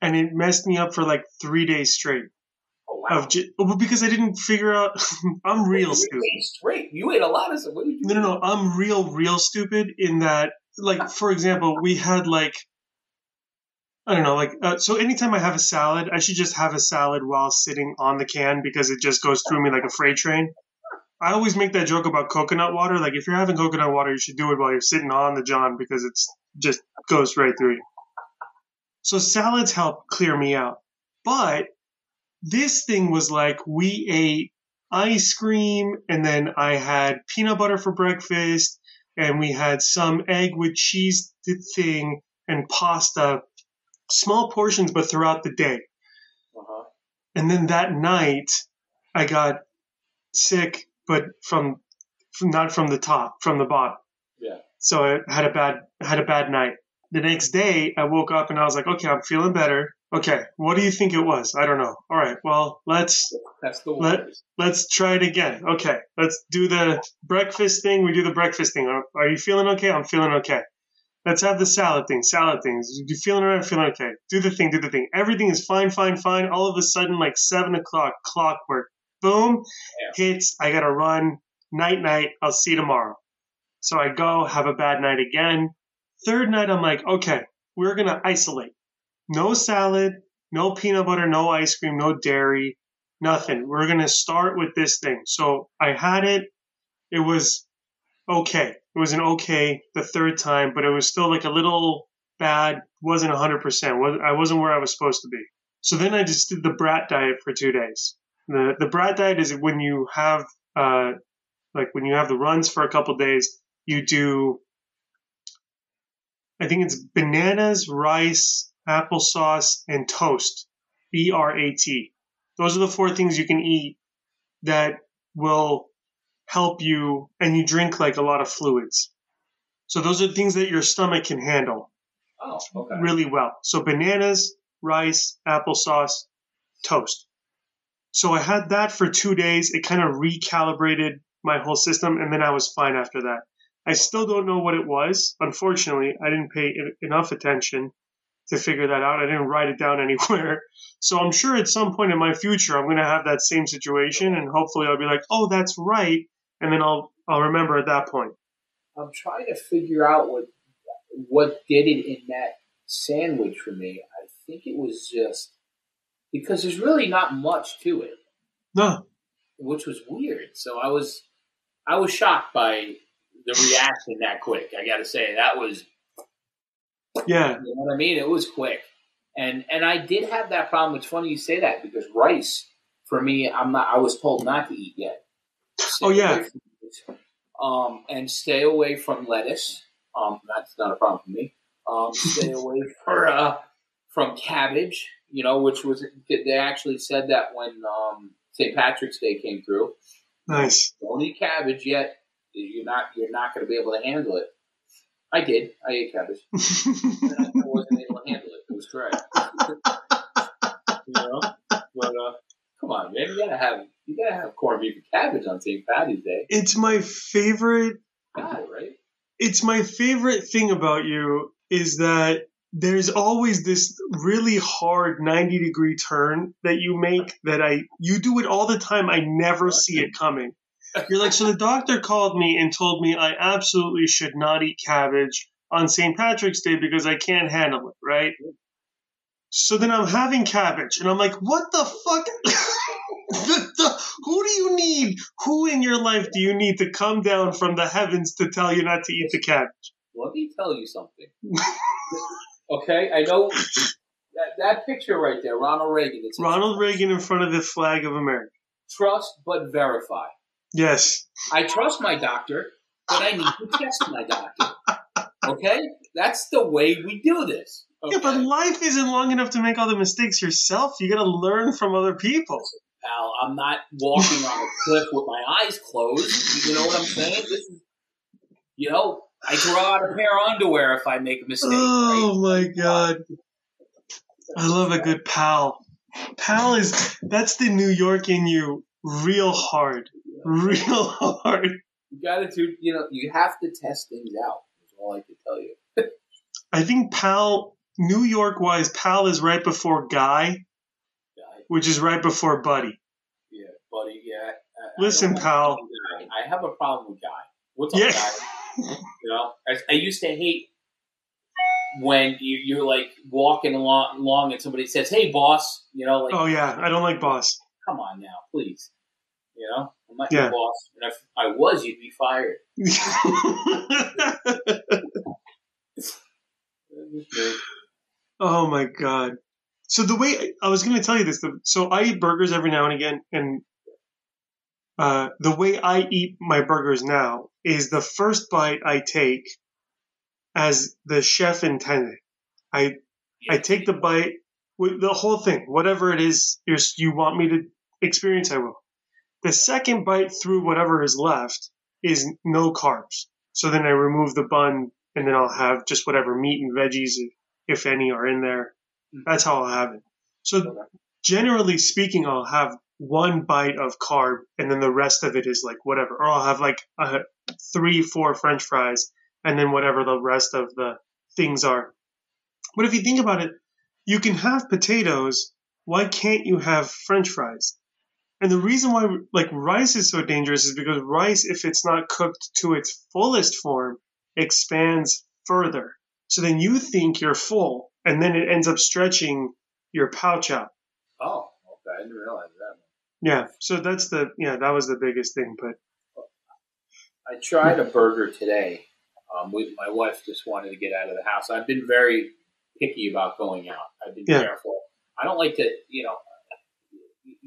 and it messed me up for like three days straight. Oh, wow. Of ju- well, because I didn't figure out. I'm real you stupid. ate straight. You ate a lot of stuff. What did you No, no, no. I'm real, real stupid in that, like, for example, we had like, I don't know, like, uh, so anytime I have a salad, I should just have a salad while sitting on the can because it just goes through me like a freight train. I always make that joke about coconut water. Like, if you're having coconut water, you should do it while you're sitting on the john because it's just goes right through you. So salads help clear me out. But this thing was like we ate ice cream and then I had peanut butter for breakfast and we had some egg with cheese thing and pasta, small portions but throughout the day. Uh-huh. And then that night I got sick but from, from not from the top, from the bottom. Yeah. So I had a bad had a bad night. The next day I woke up and I was like, okay, I'm feeling better. Okay, what do you think it was? I don't know. All right, well, let's That's the let, let's try it again. Okay, let's do the breakfast thing. We do the breakfast thing. Are, are you feeling okay? I'm feeling okay. Let's have the salad thing. Salad things. You feeling alright? I'm feeling okay. Do the thing. Do the thing. Everything is fine, fine, fine. All of a sudden, like seven o'clock, clockwork. Boom, hits. I gotta run. Night, night. I'll see you tomorrow. So I go, have a bad night again. Third night, I'm like, okay, we're gonna isolate. No salad, no peanut butter, no ice cream, no dairy, nothing. We're gonna start with this thing. So I had it. It was okay. It was an okay the third time, but it was still like a little bad. wasn't hundred percent. I wasn't where I was supposed to be. So then I just did the brat diet for two days. The the brat diet is when you have uh like when you have the runs for a couple days, you do I think it's bananas, rice, applesauce, and toast. B R A T. Those are the four things you can eat that will help you, and you drink like a lot of fluids. So those are things that your stomach can handle Oh, okay. really well. So bananas, rice, applesauce, toast. So I had that for two days. It kind of recalibrated my whole system, and then I was fine after that. I still don't know what it was. Unfortunately, I didn't pay enough attention to figure that out. I didn't write it down anywhere. So I'm sure at some point in my future, I'm going to have that same situation, and hopefully I'll be like, "Oh, that's right," and then I'll I'll remember at that point. I'm trying to figure out what what did it in that sandwich for me. I think it was just because there's really not much to it, No, which was weird. So I was I was shocked by the reaction that quick. I got to say that was yeah, you know what I mean. It was quick, and and I did have that problem. It's funny you say that because rice for me, I'm not. I was told not to eat yet. Stay Oh, yeah. away from it. Um, and stay away from lettuce. Um, that's not a problem for me. Um, stay away for uh, from cabbage. You know, which was they actually said that when um, St. Patrick's Day came through. nice. Don't eat cabbage yet. You're not. You're not going to be able to handle it. I did. I ate cabbage. I wasn't able to handle it. It was correct. you know, but uh, come on, man. You gotta have you gotta have corned beef and cabbage on St. Patty's Day. it's my favorite it right. it's my favorite thing about you is that there's always this really hard 90 degree turn that you make that I you do it all the time I never see it coming. You're like so the doctor called me and told me I absolutely should not eat cabbage on St. Patrick's Day because I can't handle it, right? So then I'm having cabbage and I'm like what the fuck The- the- who do you need? Who in your life do you need to come down from the heavens to tell you not to eat the cabbage? Let me tell you something. okay, I know that, that picture right there, Ronald Reagan. It's Ronald Reagan in front of the flag of America. Trust but verify. Yes. I trust my doctor, but I need to test my doctor. Okay, that's the way we do this. Okay? Yeah, but life isn't long enough to make all the mistakes yourself. You got to learn from other people. pal, I'm not walking on a cliff with my eyes closed. You know what I'm saying? This is, you know, I throw out a pair of underwear if I make a mistake. Oh right? my god. I love a good pal. Pal is that's the New York in you real hard. Real hard. You got to do. You know, you have to test things out. That's all I can tell you. I think pal New York wise, pal is right before guy, I- which is right before buddy. yeah, buddy. Yeah. I- I Listen, a pal. guy. I have a problem with guy. What's up, Yeah. guy? You know, I, I used to hate when you, you're like walking along, along and somebody says, "Hey, boss," you know, like, Oh yeah, I don't like boss. come on now, please. You know, I'm not Yeah. your boss, and if I was, you'd be fired. oh my god. So the way I was going to tell you this, the- so I eat burgers every now and again, and uh, the way I eat my burgers now is the first bite I take as the chef intended. I I take the bite with the whole thing, whatever it is you want me to experience, I will. The second bite through whatever is left is no carbs. So then I remove the bun and then I'll have just whatever meat and veggies, if any, are in there. Mm-hmm. That's how I'll have it. So generally speaking, I'll have one bite of carb and then the rest of it is like whatever. Or I'll have like a, three, four French fries and then whatever the rest of the things are. But if you think about it, you can have potatoes. Why can't you have French fries? And the reason why like rice is so dangerous is because rice, if it's not cooked to its fullest form, expands further. So then you think you're full, and then it ends up stretching your pouch out. Oh, okay. I didn't realize that. Yeah. So that's the yeah that was the biggest thing. But I tried a burger today. Um, we, my wife just wanted to get out of the house. I've been very picky about going out. I've been Yeah. careful. I don't like to, you know.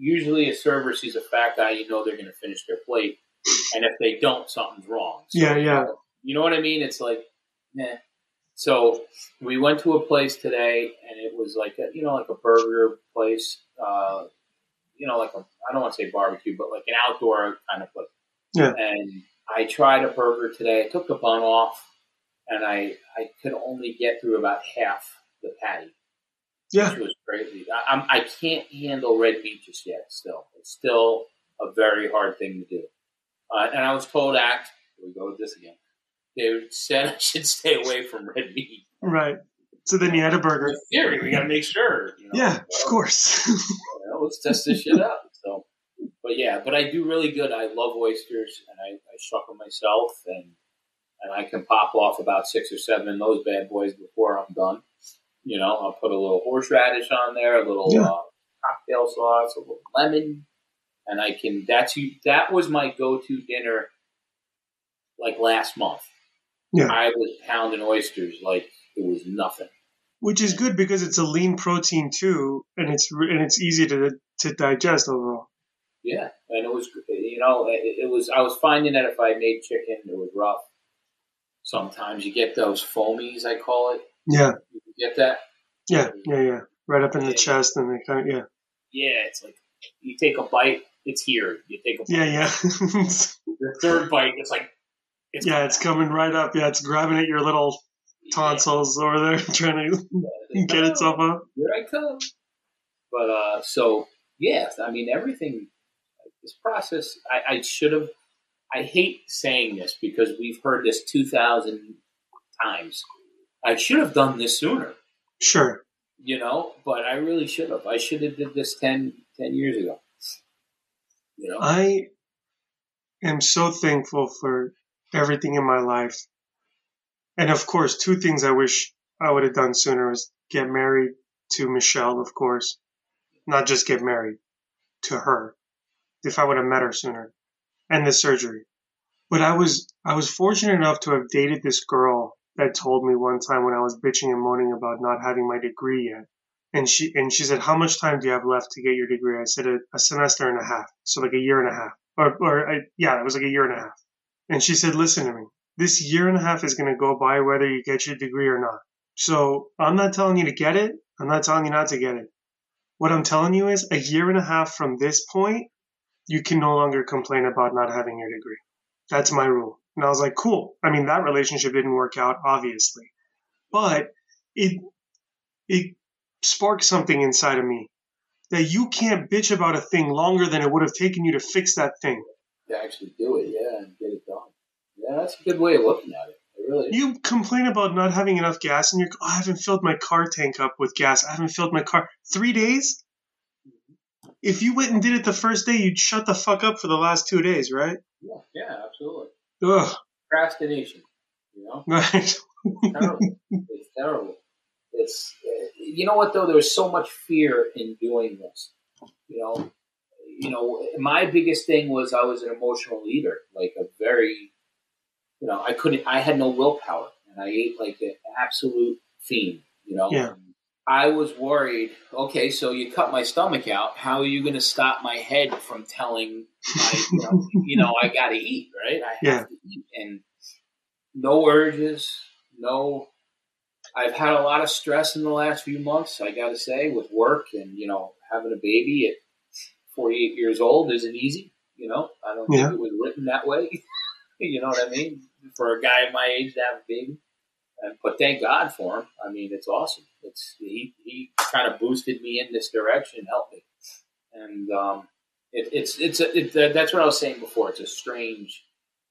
Usually, a server sees a fat guy, you know they're going to finish their plate, and if they don't, something's wrong. So, Yeah, yeah. You know what I mean? It's like, nah. So we went to a place today, and it was like a, you know, like a burger place. Uh, you know, like a I don't want to say barbecue, but like an outdoor kind of place. Yeah. And I tried a burger today. I took the bun off, and I I could only get through about half the patty, yeah, which was crazy. I, I'm, I can't handle red meat just yet. Still, it's still a very hard thing to do. Uh, and I was told, act. Here we go with this again. They said I should stay away from red meat. right. So then you had a burger. Theory, we got to make sure. You know, Yeah, of course. you know, let's test this shit out. So, but yeah, but I do really good. I love oysters, and I, I shuck them myself, and and I can pop off about six or seven of those bad boys before I'm done. You know, I'll put a little horseradish on there, a little Yeah. uh, cocktail sauce, a little lemon, and I can. That's you. That was my go-to dinner. Like last month, Yeah. I was pounding oysters like it was nothing. Which is good because it's a lean protein too, and it's and it's easy to to digest overall. Yeah, and it was you know it, it was I was finding that if I made chicken, it was rough. Sometimes you get those foamies, I call it. Yeah, You get that? yeah, yeah, yeah. Right up in the chest, and they kind of yeah, Yeah, it's like you take a bite, it's here. You take a bite, yeah, yeah. the third bite, it's like it's yeah, it's coming right up. Yeah, it's grabbing at your little tonsils over there, trying to get itself up. Here I come. But uh, so yes, I mean everything. This process, I, I should have. I hate saying this because we've heard this two thousand times. I should have done this sooner, Sure. you know. But I really should have. I should have did this 10, 10 years ago. You know, I am so thankful for everything in my life. And of course, two things I wish I would have done sooner was get married to Michelle, of course. Not just get married to her. If I would have met her sooner. And the surgery. But I was, I was fortunate enough to have dated this girl that told me one time when I was bitching and moaning about not having my degree yet. And she, and she said, how much time do you have left to get your degree? I said, a, a semester and a half. So like a year and a half or, or I, yeah, it was like a year and a half. And she said, listen to me. this year and a half is going to go by whether you get your degree or not. So I'm not telling you to get it. I'm not telling you not to get it. What I'm telling you is a year and a half from this point, you can no longer complain about not having your degree. That's my rule. And I was like, cool. I mean, that relationship didn't work out, obviously, but it, it sparked something inside of me that you can't bitch about a thing longer than it would have taken you to fix that thing. To actually do it, yeah, and get it done. Yeah, that's a good way of looking at it. It really is. You complain about not having enough gas in your. Oh, I haven't filled my car tank up with gas. I haven't filled my car. Three days. If you went and did it the first day, you'd shut the fuck up for the last two days, right? Yeah, yeah, absolutely. Ugh. Procrastination. You know, Right. terrible. it's terrible. It's uh, you know what though. There's so much fear in doing this. You know, you know. My biggest thing was I was an emotional eater, like a very, you know, I couldn't. I had no willpower, and I ate like an absolute fiend. You know. Yeah. I was worried. Okay, so you cut my stomach out. How are you going to stop my head from telling my, you know, you know I got to eat, right? I have Yeah. to eat, and no urges, no. I've had a lot of stress in the last few months. I got to say, with work and you know having a baby at 48 years old isn't easy. You know, I don't Yeah. think it was written that way. you know what I mean? For a guy my age to have a baby. And, but thank God for him. I mean, it's awesome. It's he he kind of boosted me in this direction, helped me, and um, it, it's it's a, it, that's what I was saying before. It's a strange,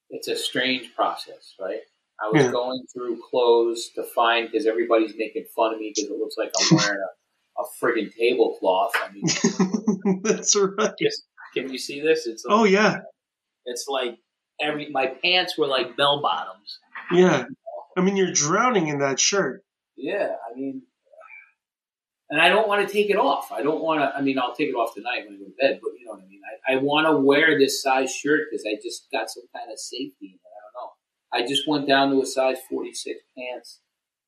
it's a strange process, right? I was Yeah. going through clothes to find because everybody's making fun of me because it looks like I'm wearing a, a friggin' tablecloth. I mean, That's right. just, can you see this? It's Oh yeah, it's like every my pants were like bell bottoms. yeah. I mean, you're drowning in that shirt. Yeah, I mean, and I don't want to take it off. I don't want to. I mean, I'll take it off tonight when I go to bed. But you know what I mean. I, I want to wear this size shirt because I just got some kind of safety in it. I don't know. I just went down to a size 46 pants,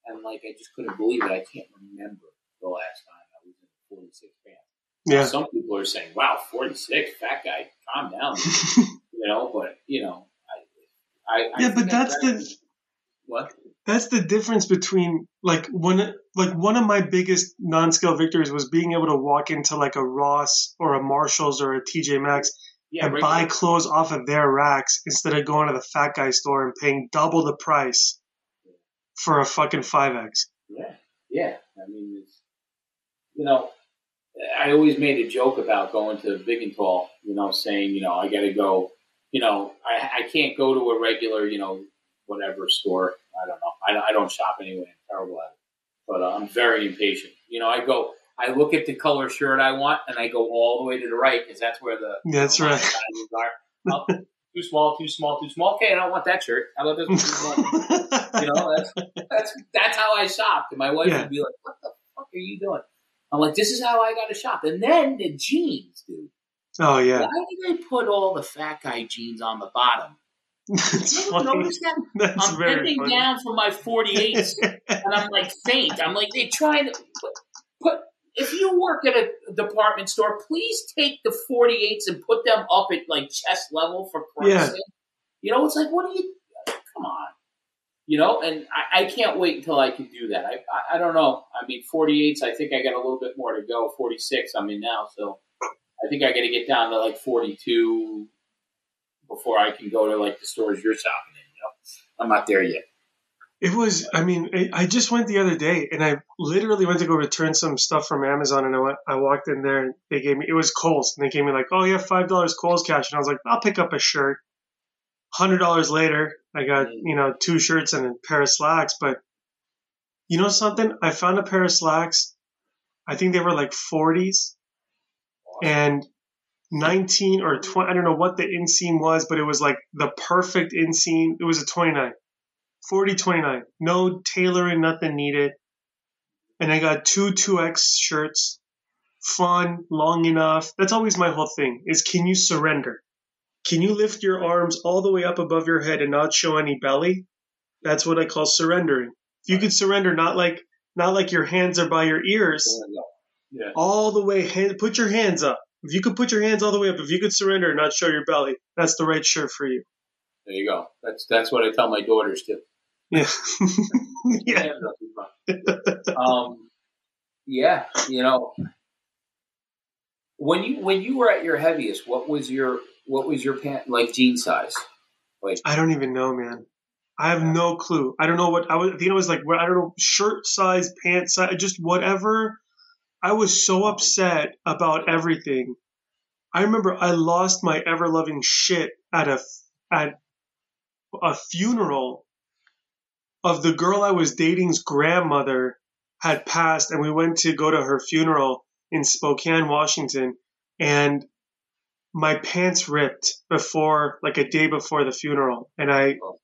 and like I just couldn't believe it. I can't remember the last time I was in 46 pants. Yeah. Some people are saying, "Wow, 46, fat guy, calm down," you know. But you know, I, I, I Yeah, but that's the what. that's the difference between like one like one of my biggest non-scale victories was being able to walk into like a Ross or a Marshalls or a TJ Maxx Yeah, and right buy now- clothes off of their racks instead of going to the fat guy store and paying double the price for a fucking 5X. Yeah, yeah. I mean, it's, you know, I always made a joke about going to Big and Tall. You know, saying, you know, I got to go. You know, I, I can't go to a regular, you know, whatever store. I don't know. I, I don't shop anyway. I'm terrible at it. But uh, I'm very impatient. You know, I go. I look at the color shirt I want, and I go all the way to the right because that's where the That's you know, right. are. Oh, too small, too small, too small. Okay, I don't want that shirt. How about this one? Too small? You know, that's that's that's how I shopped. And my wife Yeah. would be like, "What the fuck are you doing?" I'm like, "This is how I got to shop." And then the jeans, dude. oh yeah, Why do they put all the fat guy jeans on the bottom? It's You funny. notice that? That's I'm bending funny. down for my 48s, and I'm like faint. I'm like, they try to put, put. If you work at a department store, please take the 48s and put them up at like chest level for Christ's Yeah. You know, it's like, what are you? Come on. You know, and I, I can't wait until I can do that. I, I I don't know. I mean, 48s. I think I got a little bit more to go. 46. I'm in now, so I think I got to get down to like 42 before I can go to like the stores you're shopping in. You know, I'm not there yet. It was, I mean, I- I just went the other day and I literally went to go return some stuff from Amazon and I went, I walked in there and they gave me, it was Kohl's and they gave me like, oh yeah, $5 Kohl's cash. And I was like, I'll pick up a shirt. $100 later, I got, mm. you know, two shirts and a pair of slacks. But you know something? I found a pair of slacks. I think they were like 40s and 19 or 20. I don't know what the inseam was, but it was like the perfect inseam. It was a 29. 40 29 no tailoring nothing needed and i got two 2x shirts fun long enough that's always my whole thing is can you surrender can you lift your arms all the way up above your head and not show any belly that's what i call surrendering if you could surrender not like not like your hands are by your ears Yeah. all the way hand, put your hands up if you could put your hands all the way up if you could surrender and not show your belly that's the right shirt for you There you go. That's that's what I tell my daughters too. Yeah. yeah. that'll be fun. um, yeah, you know, when you when you were at your heaviest, what was your what was your pant like jean size? Like I don't even know, man. I have no clue. I don't know what I was. I think it was like I don't know shirt size, pant size, just whatever. I was so upset about everything. I remember I lost my ever loving shit at a at a funeral of the girl I was dating's grandmother had passed, and we went to go to her funeral in Spokane, Washington, and my pants ripped before, like a day before the funeral, and I oh.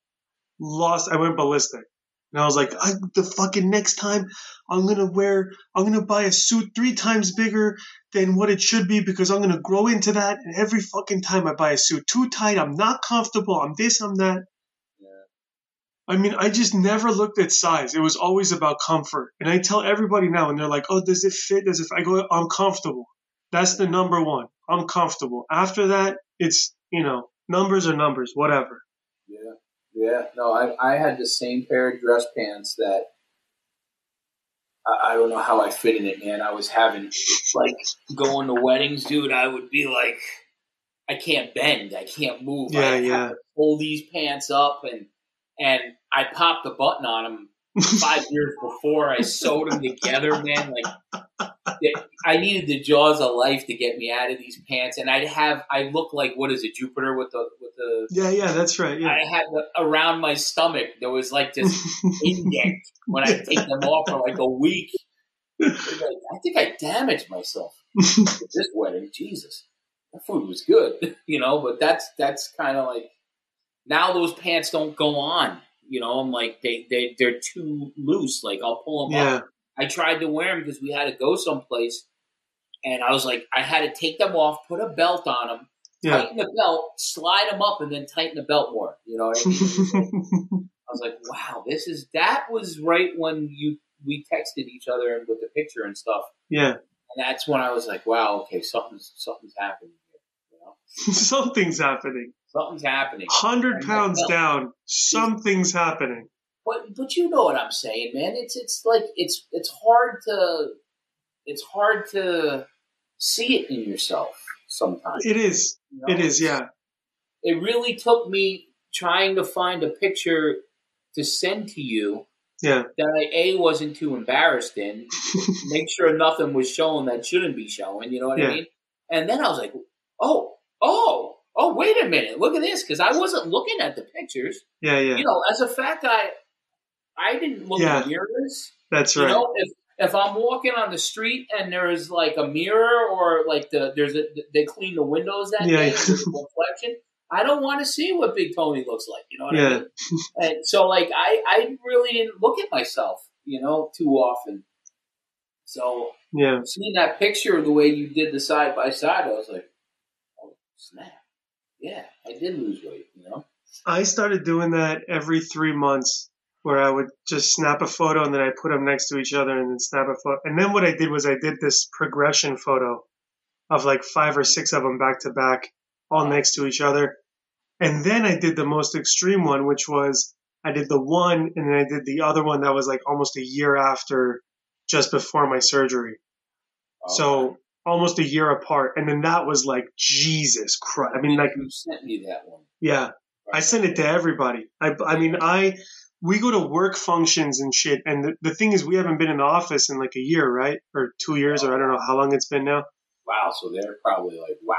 lost. I went ballistic, and I was like, I, the fucking next time I'm gonna wear, I'm gonna buy a suit three times bigger than what it should be because I'm gonna grow into that. And every fucking time I buy a suit too tight, I'm not comfortable. I'm this, I'm that. I mean, I just never looked at size. It was always about comfort. And I tell everybody now, and they're like, oh, does it fit? Does it fit? I go, I'm comfortable. That's the number one. I'm comfortable. After that, it's, you know, numbers are numbers, whatever. Yeah. No, I, I had the same pair of dress pants that I, I don't know how I fit in it, man. I was having, like, going to weddings, dude. I would be like, I can't bend. I can't move. Yeah, I yeah. pull these pants up and, and I popped the button on them five years before. I sewed them together, man. Like I needed the jaws of life to get me out of these pants, and I'd have I look like what is it, Jupiter with the with the. Yeah, yeah, that's right. Yeah. I had the, around my stomach there was like this indent when I take them off for like a week. Like, I think I damaged myself at this wedding. Jesus, that food was good, you know. But that's that's kind of like now those pants don't go on. You know, I'm like they they they're too loose. Like I'll pull them Yeah. up. I tried to wear them because we had to go someplace, and I was like, I had to take them off, put a belt on them, Yeah. tighten the belt, slide them up, and then tighten the belt more. You know, I, mean? I was like, wow, this is that was right when you we texted each other and with the picture and stuff, yeah. and that's when I was like, wow, okay, something's something's happening here. You know, Something's happening. Something's happening. 100 pounds down. Something's happening. But but you know what I'm saying, man. It's it's like it's it's hard to it's hard to see it in yourself sometimes. It is. you know? It is, yeah. It really took me trying to find a picture to send to you Yeah. that I a wasn't too embarrassed in. make sure nothing was shown that shouldn't be shown. You know what Yeah. I mean? And then I was like, oh oh oh wait a minute, look at this because I wasn't looking at the pictures. Yeah, yeah. You know, as a fat guy, I didn't look Yeah. at mirrors. That's right. You know, if if I'm walking on the street and there's like a mirror or like the there's a they clean the windows that Yeah, day, yeah. reflection. I don't want to see what Big Tony looks like. You know what I mean? And so like I I really didn't look at myself, you know, too often. So Yeah. seeing that picture the way you did the side by side, I was like, oh snap, yeah, I did lose weight. You know? I started doing that every three months where I would just snap a photo and then I put them next to each other and then snap a photo. And then what I did was I did this progression photo of like five or six of them back to back, all next to each other. And then I did the most extreme one, which was I did the one and then I did the other one that was like almost a year after, just before my surgery. Oh, so almost a year apart. And then that was like, Jesus Christ. I mean, like, you sent me that one. yeah, I send it to everybody. I, I mean, I, we go to work functions and shit. And the, the thing is, we haven't been in the office in like a year, right? Or two years, or I don't know how long it's been now. Wow, so they're probably like, wow.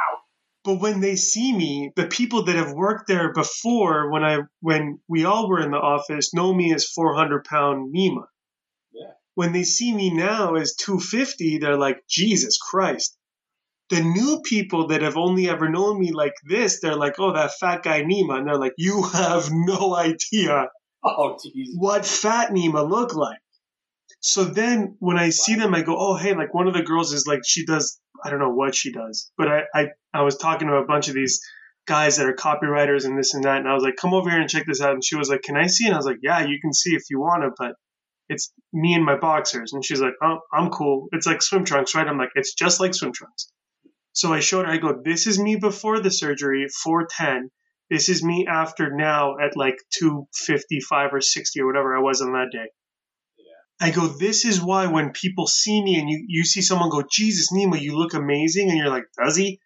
But when they see me, the people that have worked there before, when I, when we all were in the office, know me as 400 pound Nima. When they see me now as 250, they're like, Jesus Christ. The new people that have only ever known me like this, they're like, oh, that fat guy Nima. And they're like, you have no idea Oh, what fat Nima look like. So then when I see them, I go, oh, hey, like one of the girls is like, she does, I don't know what she does, but I, I, I was talking to a bunch of these guys that are copywriters and this and that. And I was like, come over here and check this out. And she was like, can I see? And I was like, yeah, you can see if you want to, but it's me and my boxers. And she's like, oh, I'm cool. It's like swim trunks, right? I'm like, it's just like swim trunks. So I showed her, I go, this is me before the surgery, 410. This is me after now at like 255 or 60 or whatever I was on that day. I go, this is why when people see me and you, you see someone go, Jesus, Nima, you look amazing. And you're like, does he?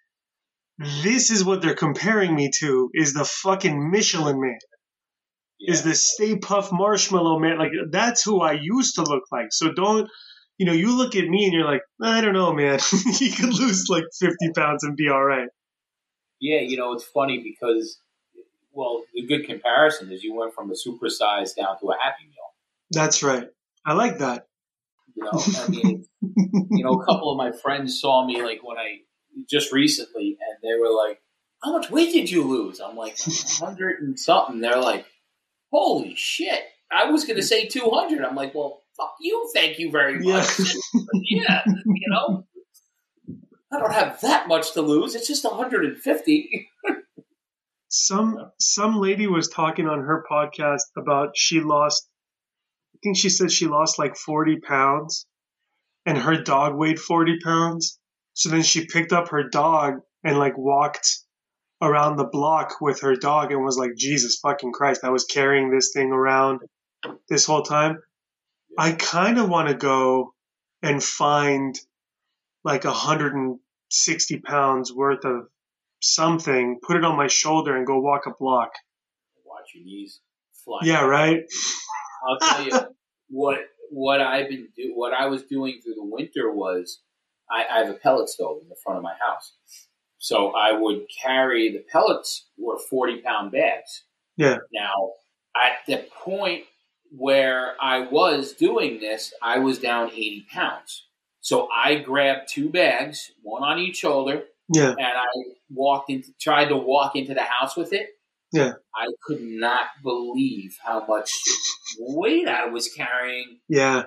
This is what they're comparing me to is the fucking Michelin man. Is the Stay Puft Marshmallow man. Like, that's who I used to look like. So don't, you know, you look at me and you're like, I don't know, man. you could lose like 50 pounds and be all right. Yeah, you know, it's funny because, well, the good comparison is you went from a supersize down to a Happy Meal. That's right. I like that. You know, I mean, you know, a couple of my friends saw me like when I just recently, and they were like, "How much weight did you lose?" I'm like, hundred and something." They're like, "Holy shit!" I was going to say two hundred. I'm like, "Well, fuck you, thank you very much." Yeah. yeah, you know, I don't have that much to lose. It's just 150. Some some lady was talking on her podcast about she lost I think she said she lost like 40 pounds and her dog weighed 40 pounds. So then she picked up her dog and like walked around the block with her dog and was like, Jesus fucking Christ, I was carrying this thing around this whole time. I kind of want to go and find like 160 pounds worth of something, put it on my shoulder and go walk a block. Watch your knees fly. Yeah, right? I'll tell you what what I've been do what I was doing through the winter was I, I have a pellet stove in the front of my house. So I would carry the pellets were forty pound bags. Yeah. Now at the point where I was doing this, I was down eighty pounds. So I grabbed two bags, one on each shoulder, Yeah. and I walked into tried to walk into the house with it. Yeah. I could not believe how much weight I was carrying, Yeah.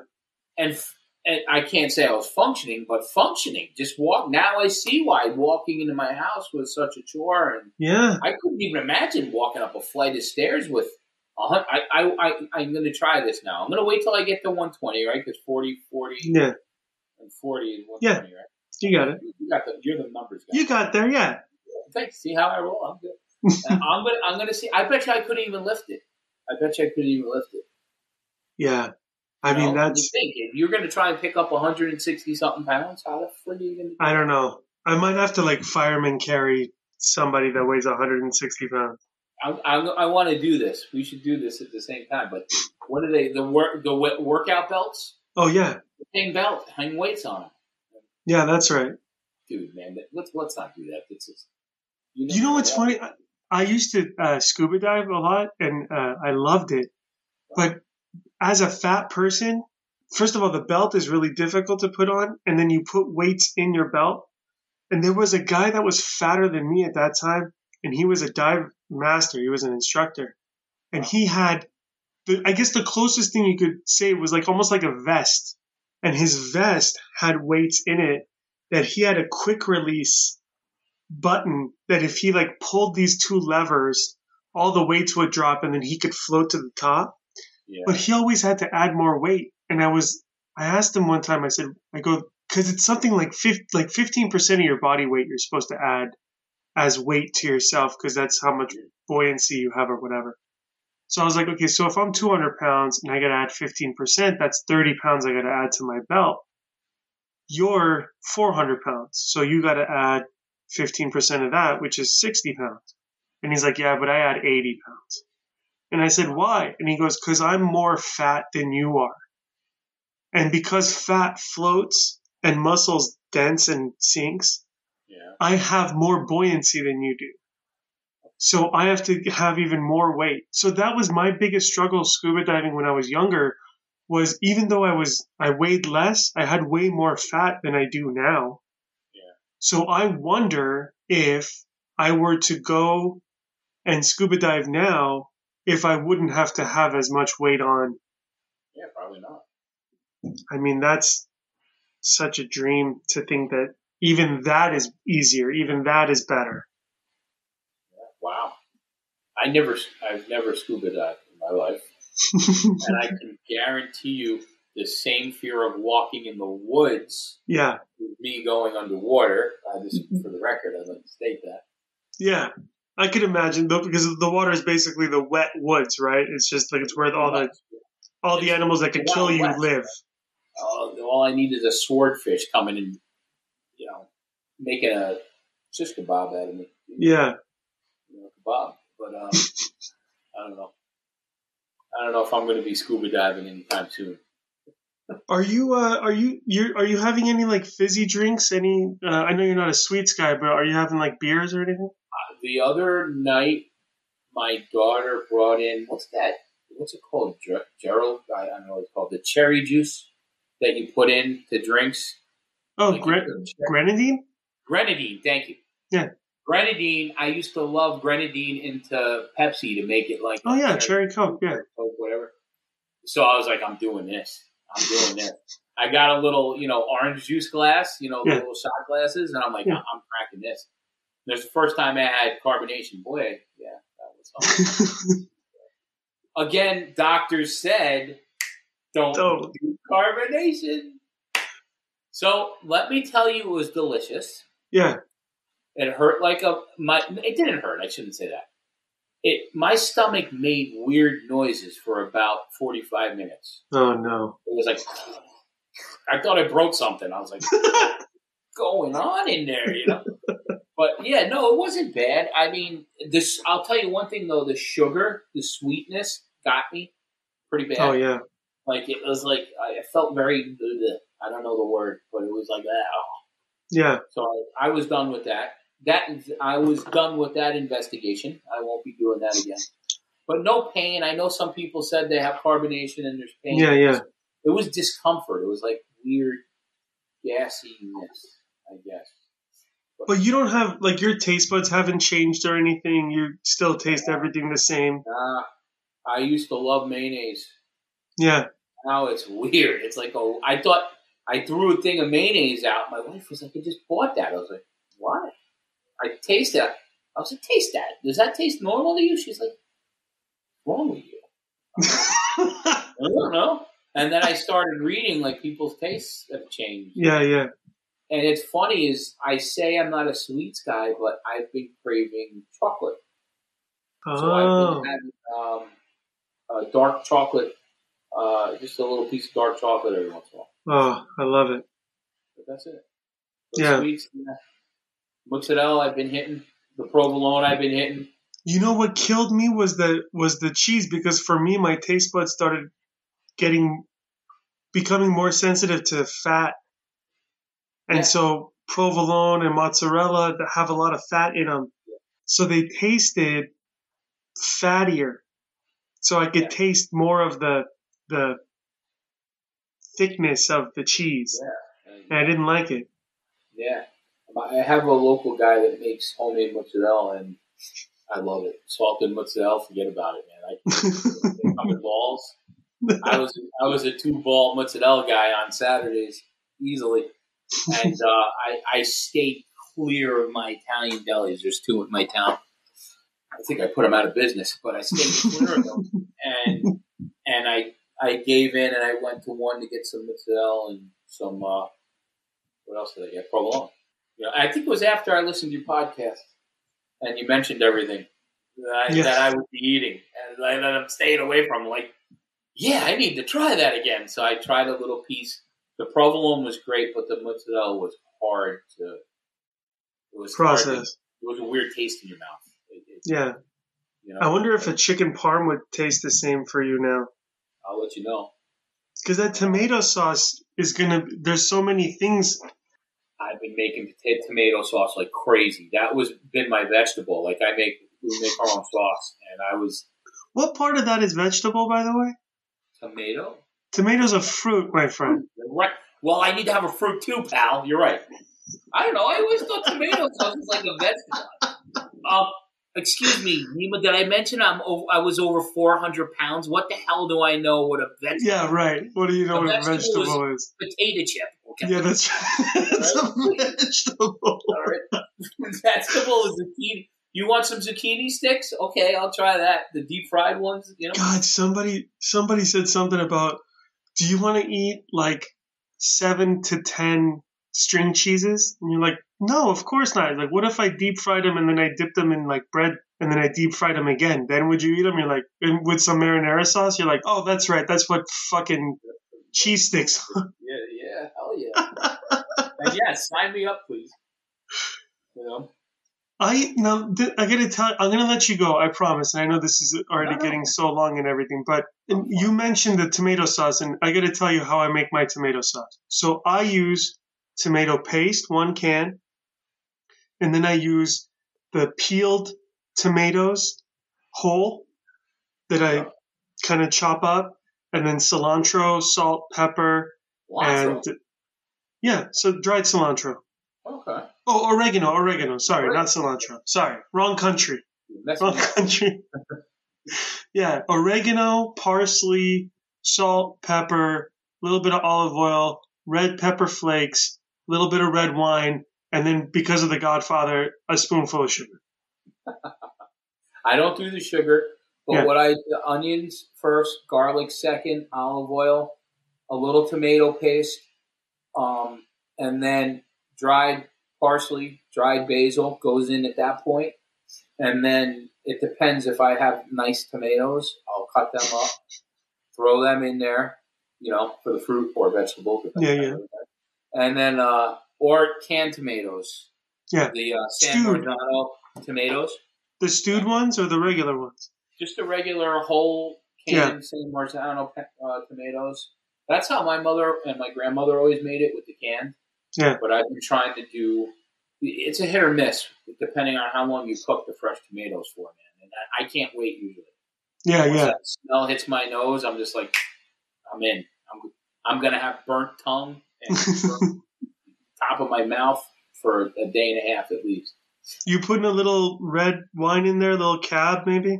and f- and I can't say I was functioning, but functioning. Just walk. Now I see why walking into my house was such a chore, and Yeah. I couldn't even imagine walking up a flight of stairs with. a I, I, I, I'm going to try this now. I'm going to wait till I get to 120, right? Because 40, 40, Yeah. and 40 is 120, right? You got it. You got the, you're the numbers guy. You got there, yeah. Thanks. See how I roll? I'm good. I'm gonna I'm gonna see. I bet you I couldn't even lift it. I bet you I couldn't even lift it. Yeah. I mean, know, that's, you think if you're gonna try and pick up 160 something pounds, how the frick are you gonna? do I don't know. I might have to like fireman carry somebody that weighs 160 pounds. I, I, I want to do this. We should do this at the same time. But what are they? The work the wo- workout belts, Oh, yeah. the same belt, hang weights on them, Yeah, that's right. dude. Man, let's let's not do that. It's just, You know what's funny? I, I used to uh, scuba dive a lot and uh, I loved it. But as a fat person, first of all, the belt is really difficult to put on. And then you put weights in your belt. And there was a guy that was fatter than me at that time. And he was a dive master, he was an instructor. And he had, the, I guess the closest thing you could say was like almost like a vest. And his vest had weights in it that he had a quick release button that if he like pulled these two levers, all the weights would drop and then he could float to the top. Yeah. But he always had to add more weight. And I was, I asked him one time, I said, I go, cause it's something like 50, like 15% of your body weight you're supposed to add as weight to yourself because that's how much buoyancy you have or whatever. So I was like, okay, so if I'm 200 pounds and I got to add 15%, that's 30 pounds I got to add to my belt. You're 400 pounds. So you got to add 15% of that, which is 60 pounds. And he's like, yeah, but I add 80 pounds. And I said, why? And he goes, cause I'm more fat than you are. And because fat floats and muscles dense and sinks, yeah. I have more buoyancy than you do. So I have to have even more weight. So that was my biggest struggle scuba diving when I was younger was even though I was, I weighed less, I had way more fat than I do now. Yeah. So I wonder if I were to go and scuba dive now, if I wouldn't have to have as much weight on. Yeah, probably not. I mean, that's such a dream to think that even that is easier, even that is better. Wow. I never, I've never scuba dived in my life, and I can guarantee you the same fear of walking in the woods yeah, with me going underwater. Uh, just for the record, I'd like to state that. yeah, I could imagine though, because the water is basically the wet woods, right? It's just like it's where all the all the animals that can kill you live. Uh, all I need is a swordfish coming and, you know, making a shish kebab out of me. Yeah. You know, kebab. But um, I don't know. I don't know if I'm going to be scuba diving anytime soon. Are you uh are you you are you having any like fizzy drinks? Any uh, I know you're not a sweets guy, but are you having like beers or anything? The other night, my daughter brought in what's that? What's it called? Ger- Gerald? I don't know what it's called. The cherry juice that you put in to drinks. Oh, Like, grenadine? Grenadine. Thank you. Yeah. Grenadine. I used to love grenadine into Pepsi to make it like Oh yeah, cherry coke. Yeah. Coke, whatever. So I was like, I'm doing this. I'm doing this. I got a little, you know, orange juice glass, you know, Yeah. little shot glasses, and I'm like, Yeah. I'm cracking this. There's the first time I had carbonation. Boy, yeah, that was. Again, doctors said, don't, Don't. do carbonation. So let me tell you, it was delicious. yeah. It hurt like a my. It didn't hurt. I shouldn't say that. It my stomach made weird noises for about forty five minutes. Oh no. It was like I thought I broke something. I was like, going on in there, you know? But yeah, no, it wasn't bad. I mean, this. I'll tell you one thing though: the sugar, the sweetness, got me pretty bad. oh yeah. Like it was like I felt very. I don't know the word, but it was like that. Oh. Yeah. So I, I was done with that. That I was done with that investigation. I won't be doing that again. But no pain. I know some people said they have carbonation and there's pain. Yeah, yeah. It was discomfort. It was like weird gassiness, I guess. But you don't have like your taste buds haven't changed or anything. You still taste everything the same. Nah, I used to love mayonnaise. Yeah. Now it's weird. It's like oh, I thought I threw a thing of mayonnaise out. My wife was like, "I just bought that." I was like, "Why?" I taste it. I was like, "Taste that. Does that taste normal to you?" She's like, "What's wrong with you?" I don't know. And then I started reading like people's tastes have changed. yeah, yeah. And it's funny is I say I'm not a sweets guy, but I've been craving chocolate. So I've Oh. been having um, dark chocolate, uh, just a little piece of dark chocolate every once in a while. Oh, I love it. But that's it. The Yeah. Sweets, yeah. Mozzarella I've been hitting. The provolone I've been hitting. You know what killed me was the was the cheese because for me my taste buds started getting becoming more sensitive to fat, and Yeah. so provolone and mozzarella that have a lot of fat in them, so they tasted fattier. So I could Yeah. taste more of the the thickness of the cheese, And, and I didn't like it. yeah. I have a local guy that makes homemade mozzarella, and I love it. Salted mozzarella, forget about it, man. I in balls. I was I was a two ball mozzarella guy on Saturdays easily, and uh, I I stayed clear of my Italian delis. There's two in my town. I think I put them out of business, but I stayed clear of them, and and I I gave in and I went to one to get some mozzarella and some uh, what else did I get? Provolone. You know, I think it was after I listened to your podcast and you mentioned everything that I, Yeah. that I would be eating, and I, that I'm staying away from. Like, yeah, I need to try that again. So I tried a little piece. The provolone was great, but the mozzarella was hard to. It was hard to- Process. it was a weird taste in your mouth. It, it, Yeah, you know, I wonder if a chicken parm would taste the same for you now. I'll let you know. Because that tomato sauce is gonna. There's so many things. I've been making potato tomato sauce like crazy. That was been my vegetable. Like I make we make our own sauce, and I was What part of that is vegetable, by the way? tomato. Tomato's a fruit, my friend. Right. Well, I need to have a fruit too, pal. You're right. I don't know. I always thought tomato sauce was like a vegetable. Um, excuse me, Nima. Did I mention I'm over, I was over 400 pounds? What the hell do I know what a vegetable? Yeah, right. What do you know A what a vegetable vegetable is? Potato chip. Okay. Yeah, that's it's a vegetable. All right. vegetable is zucchini. You want some zucchini sticks? Okay, I'll try that. The deep fried ones, you know. God, somebody somebody said something about. Do you want to eat like seven to ten string cheeses? And you're like, No, of course not. Like, what if I deep fried them and then I dipped them in like bread and then I deep fried them again? Then would you eat them? You're like, and with some marinara sauce. You're like, oh, that's right. That's what fucking cheese sticks. Yeah, yeah, hell yeah. and yeah, sign me up, please. You know, I now th- I gotta tell. I'm gonna let you go. I promise. And I know this is already No, no. getting so long and everything, but you mentioned the tomato sauce, and I gotta tell you how I make my tomato sauce. So I use tomato paste, one can, and then I use the peeled tomatoes whole that I kind of chop up, and then cilantro, salt, pepper, Cilantro. and yeah, so dried cilantro. Oh, oregano, oregano. Sorry, not cilantro. Sorry, wrong country. Wrong country. yeah, oregano, parsley, salt, pepper, a little bit of olive oil, red pepper flakes, a little bit of red wine, and then because of the Godfather, a spoonful of sugar. I don't do the sugar, but Yeah. what I the onions first, garlic second, olive oil, a little tomato paste, um, and then dried parsley, dried basil goes in at that point, and then it depends if I have nice tomatoes, I'll cut them up, throw them in there, you know, for the fruit or vegetable. Yeah, on And then uh, or canned tomatoes, Yeah, the uh, San Stewed. Marzano tomatoes the stewed ones or the regular ones? just a regular whole canned San Marzano uh, tomatoes. That's how my mother and my grandmother always made it with the can. Yeah. But I've been trying to do. It's a hit or miss depending on how long you cook the fresh tomatoes for, man. And I, I can't wait usually. Yeah, Once yeah. that smell hits my nose, I'm just like, I'm in. I'm I'm gonna have burnt tongue and burnt top of my mouth for a day and a half at least. you putting a little red wine in there, a little cab maybe?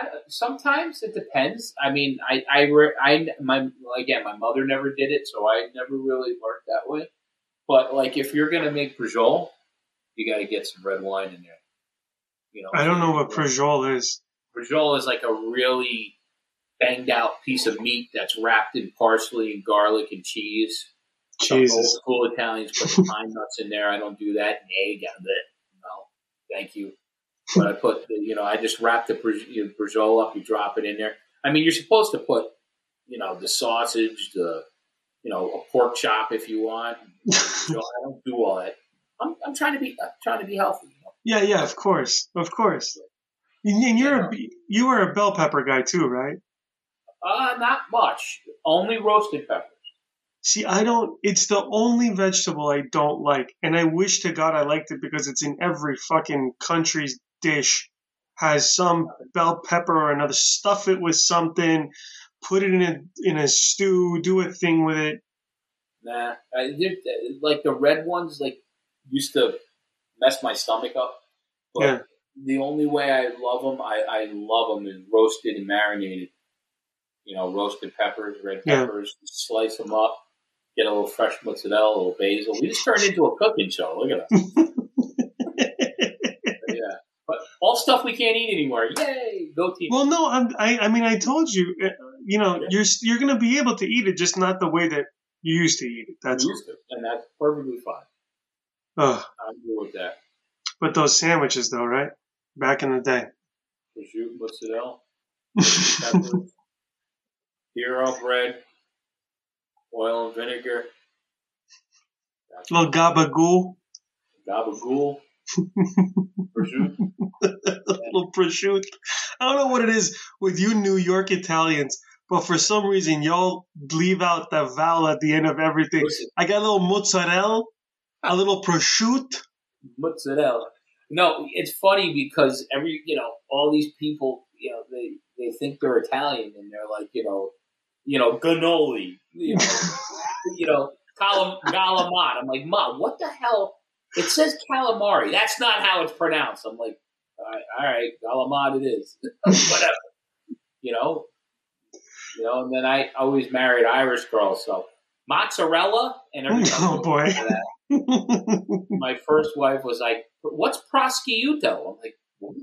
I, sometimes it depends. I mean, I, I, I, my, again, my mother never did it, so I never really learned that way. But like, if you're gonna make brajol, you got to get some red wine in there. You know, I don't know what Prajol is. brajol is like a really banged out piece of meat that's wrapped in parsley and garlic and cheese. Some Jesus. old school Italians put pine nuts in there. I don't do that. An egg out of it. No, thank you. But I put, the, you know, I just wrap the braj- you know, brajol up. You drop it in there. I mean, you're supposed to put, you know, the sausage, the, you know, a pork chop if you want. I don't do all that. I'm, I'm trying to be, I'm trying to be healthy. You know? Yeah, yeah, of course, of course. And you're a, you are a bell pepper guy too, right? Uh, not much. Only roasted peppers. See, I don't. It's the only vegetable I don't like, and I wish to God I liked it because it's in every fucking country's dish. Has some bell pepper or another. Stuff it with something. Put it in a in a stew. Do a thing with it. Nah, I like the red ones, like used to mess my stomach up. But Yeah. the only way I love them, I, I love them is roasted and marinated. You know, roasted peppers, red Yeah. peppers, slice them up, get a little fresh mozzarella, a little basil. We just turned into a cooking show. Look at that. yeah, but all stuff we can't eat anymore. Yay, go team! Well, no, I'm, I I mean I told you. Uh, You know, Yeah. you're you're gonna be able to eat it, just not the way that you used to eat it. That's used to, and that's perfectly fine. Ugh. I'm good with that. But those sandwiches, though, right? Back in the day. Prosciutto, mozzarella. peppers, hero bread, oil and vinegar, little gabagool, gabagool, prosciutto. little prosciutto. I don't know what it is with you New York Italians, but for some reason y'all leave out the vowel at the end of everything. I got a little mozzarella, a little prosciutto. mozzarella. No, it's funny because every you know all these people you know they they think they're Italian and they're like you know you know cannoli you know you know calam- galamat. I'm like, ma, what the hell? It says calamari. That's not how it's pronounced. I'm like, all right, all right galamat it is. Whatever. You know, you know. And then I always married Irish girls, so mozzarella and everything. Oh, boy. My first wife was like, "What's prosciutto?" I'm like, what?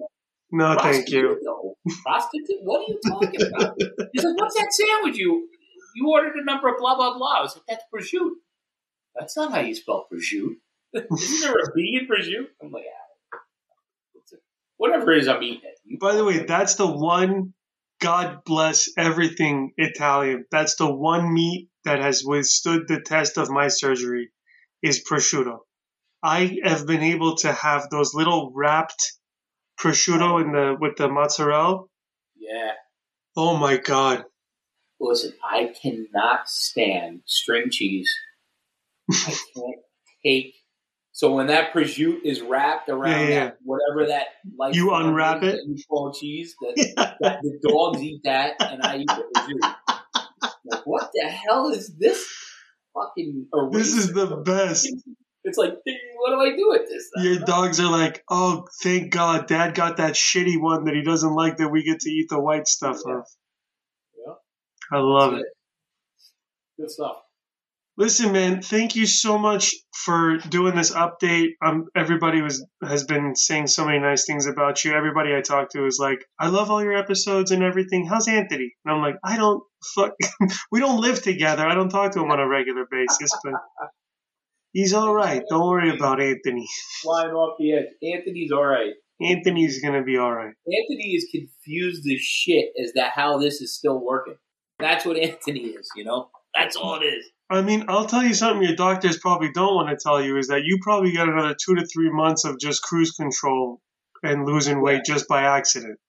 no, thank you. Prostitute? What are you talking about? He's like, "What's that sandwich you you ordered a number of blah blah blah?" I was like, "That's prosciutto." That's not how you spell prosciutto. Isn't there a B in prosciutto? I'm like, ah, a- whatever it is, I'm eating it. By the way, that's the one. God bless everything Italian. That's the one meat that has withstood the test of my surgery. Is prosciutto. I have been able to have those little wrapped prosciutto in the with the mozzarella. yeah. Oh my god! Listen, I cannot stand string cheese. I can't take. So when that prosciutto is wrapped around Yeah, yeah, that, whatever that like You unwrap it? you call cheese, that, that the dogs eat that, and I eat the prosciutto. Like, what the hell is this? Fucking This is the best. It's like, what do I do with this? Your dogs are like, oh, thank God, Dad got that shitty one that he doesn't like that we get to eat the white stuff Yeah. of. Yeah. I love That's it. Good stuff. Listen, man, thank you so much for doing this update. Um, everybody was has been saying so many nice things about you. Everybody I talked to is like, I love all your episodes and everything. How's Anthony? And I'm like, I don't fuck. we don't live together. I don't talk to him on a regular basis, but he's all right. Don't worry about Anthony. Flying off the edge. Anthony's all right. Anthony's gonna be all right. Anthony is confused as shit as to how this is still working. That's what Anthony is, you know? That's all it is. I mean, I'll tell you something your doctors probably don't want to tell you is that you probably got another two to three months of just cruise control and losing weight just by accident.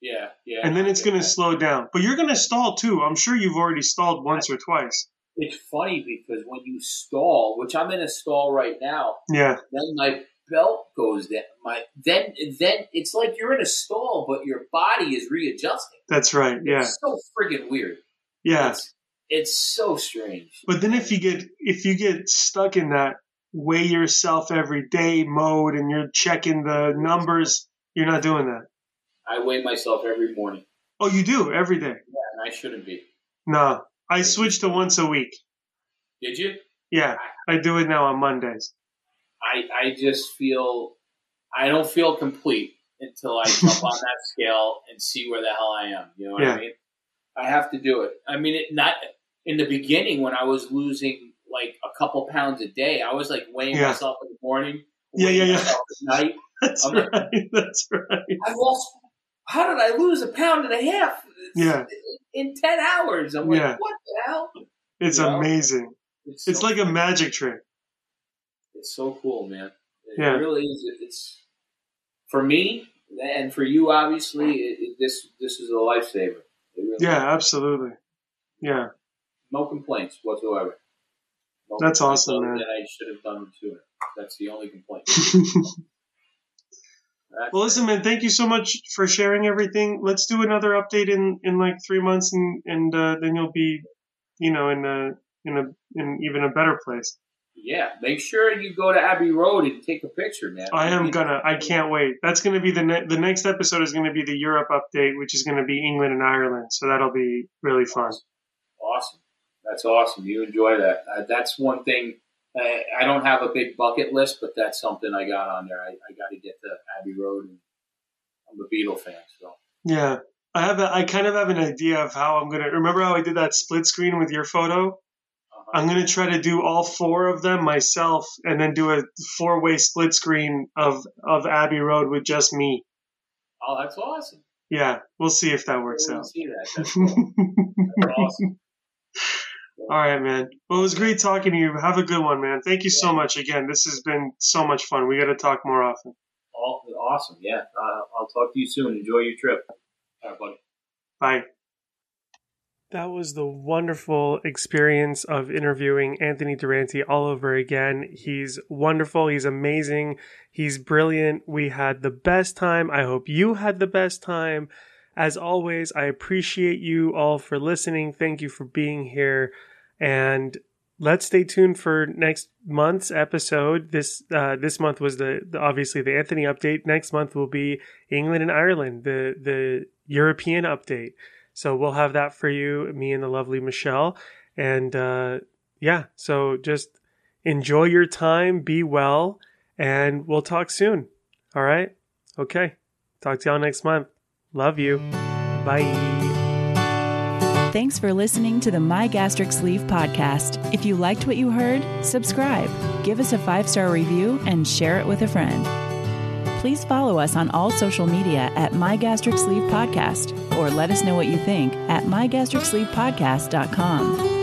Yeah, yeah. And then it's going to slow down. But you're going to stall too. I'm sure you've already stalled once or twice. It's funny because when you stall, which I'm in a stall right now, Yeah, then my belt goes down. My then then it's like you're in a stall, but your body is readjusting. that's right. Yeah, It's so friggin' weird. yeah. It's, it's so strange. But then if you get if you get stuck in that weigh yourself every day mode and you're checking the numbers, you're not doing that. I weigh myself every morning, Oh, you do every day. Yeah, and I shouldn't be. No, I switched to once a week. Did you? Yeah, I do it now on Mondays. I, I just feel I don't feel complete until I jump on that scale and see where the hell I am. You know what Yeah. I mean? I have to do it. I mean, it not in the beginning when I was losing like a couple pounds a day. I was like weighing Yeah. myself in the morning, Yeah, yeah, yeah. at night. That's I'm like- right. That's right. I lost. How did I lose a pound and a half? Yeah. In ten hours, I'm like, Yeah. what the hell? It's Yeah. amazing. It's so like a magic trick. It's so cool, man. It Yeah. really is. It's for me and for you. Obviously, it, it, this this is a lifesaver. Really Yeah, absolutely. Yeah, no complaints whatsoever. No That's complaints awesome, man. than I should have done it sooner. That's the only complaint. Well, listen, man. Thank you so much for sharing everything. Let's do another update in in like three months, and and uh, then you'll be, you know, in a in a in even a better place. yeah, make sure you go to Abbey Road and take a picture, man. I am gonna. I can't wait. That's gonna be the ne- the next episode is gonna be the Europe update, which is gonna be England and Ireland. So that'll be really fun. Awesome. That's awesome. You enjoy that. Uh, that's one thing. I, I don't have a big bucket list, but that's something I got on there. I, I got to get to Abbey Road, and I'm a Beatle fan, so Yeah, I have. A, I kind of have an idea of how I'm gonna. Remember how I did that split screen with your photo? uh-huh. I'm gonna try to do all four of them myself, and then do a four way split screen of of Abbey Road with just me. oh, that's awesome. Yeah, we'll see if that works out. see that. That's, cool. That's awesome. All right, man. Well, it was great talking to you. Have a good one, man. Thank you so much again. This has been so much fun. We got to talk more often. All, awesome. Yeah. Uh, I'll talk to you soon. Enjoy your trip. All right, buddy. Bye. That was the wonderful experience of interviewing Anthony Durante all over again. He's wonderful. He's amazing. He's brilliant. We had the best time. I hope you had the best time. As always, I appreciate you all for listening. Thank you for being here. And let's stay tuned for next month's episode. This uh, this month was the, the obviously the Anthony update. Next month will be England and Ireland, the the European update. So we'll have that for you, me and the lovely Michelle. And uh, yeah, so just enjoy your time, be well, and we'll talk soon. All right? Okay. Talk to y'all next month. Love you. Bye. Thanks for listening to the My Gastric Sleeve podcast. If you liked what you heard, subscribe, give us a five star review, and share it with a friend. Please follow us on all social media at My Gastric Sleeve Podcast or let us know what you think at mygastricsleevepodcast.com.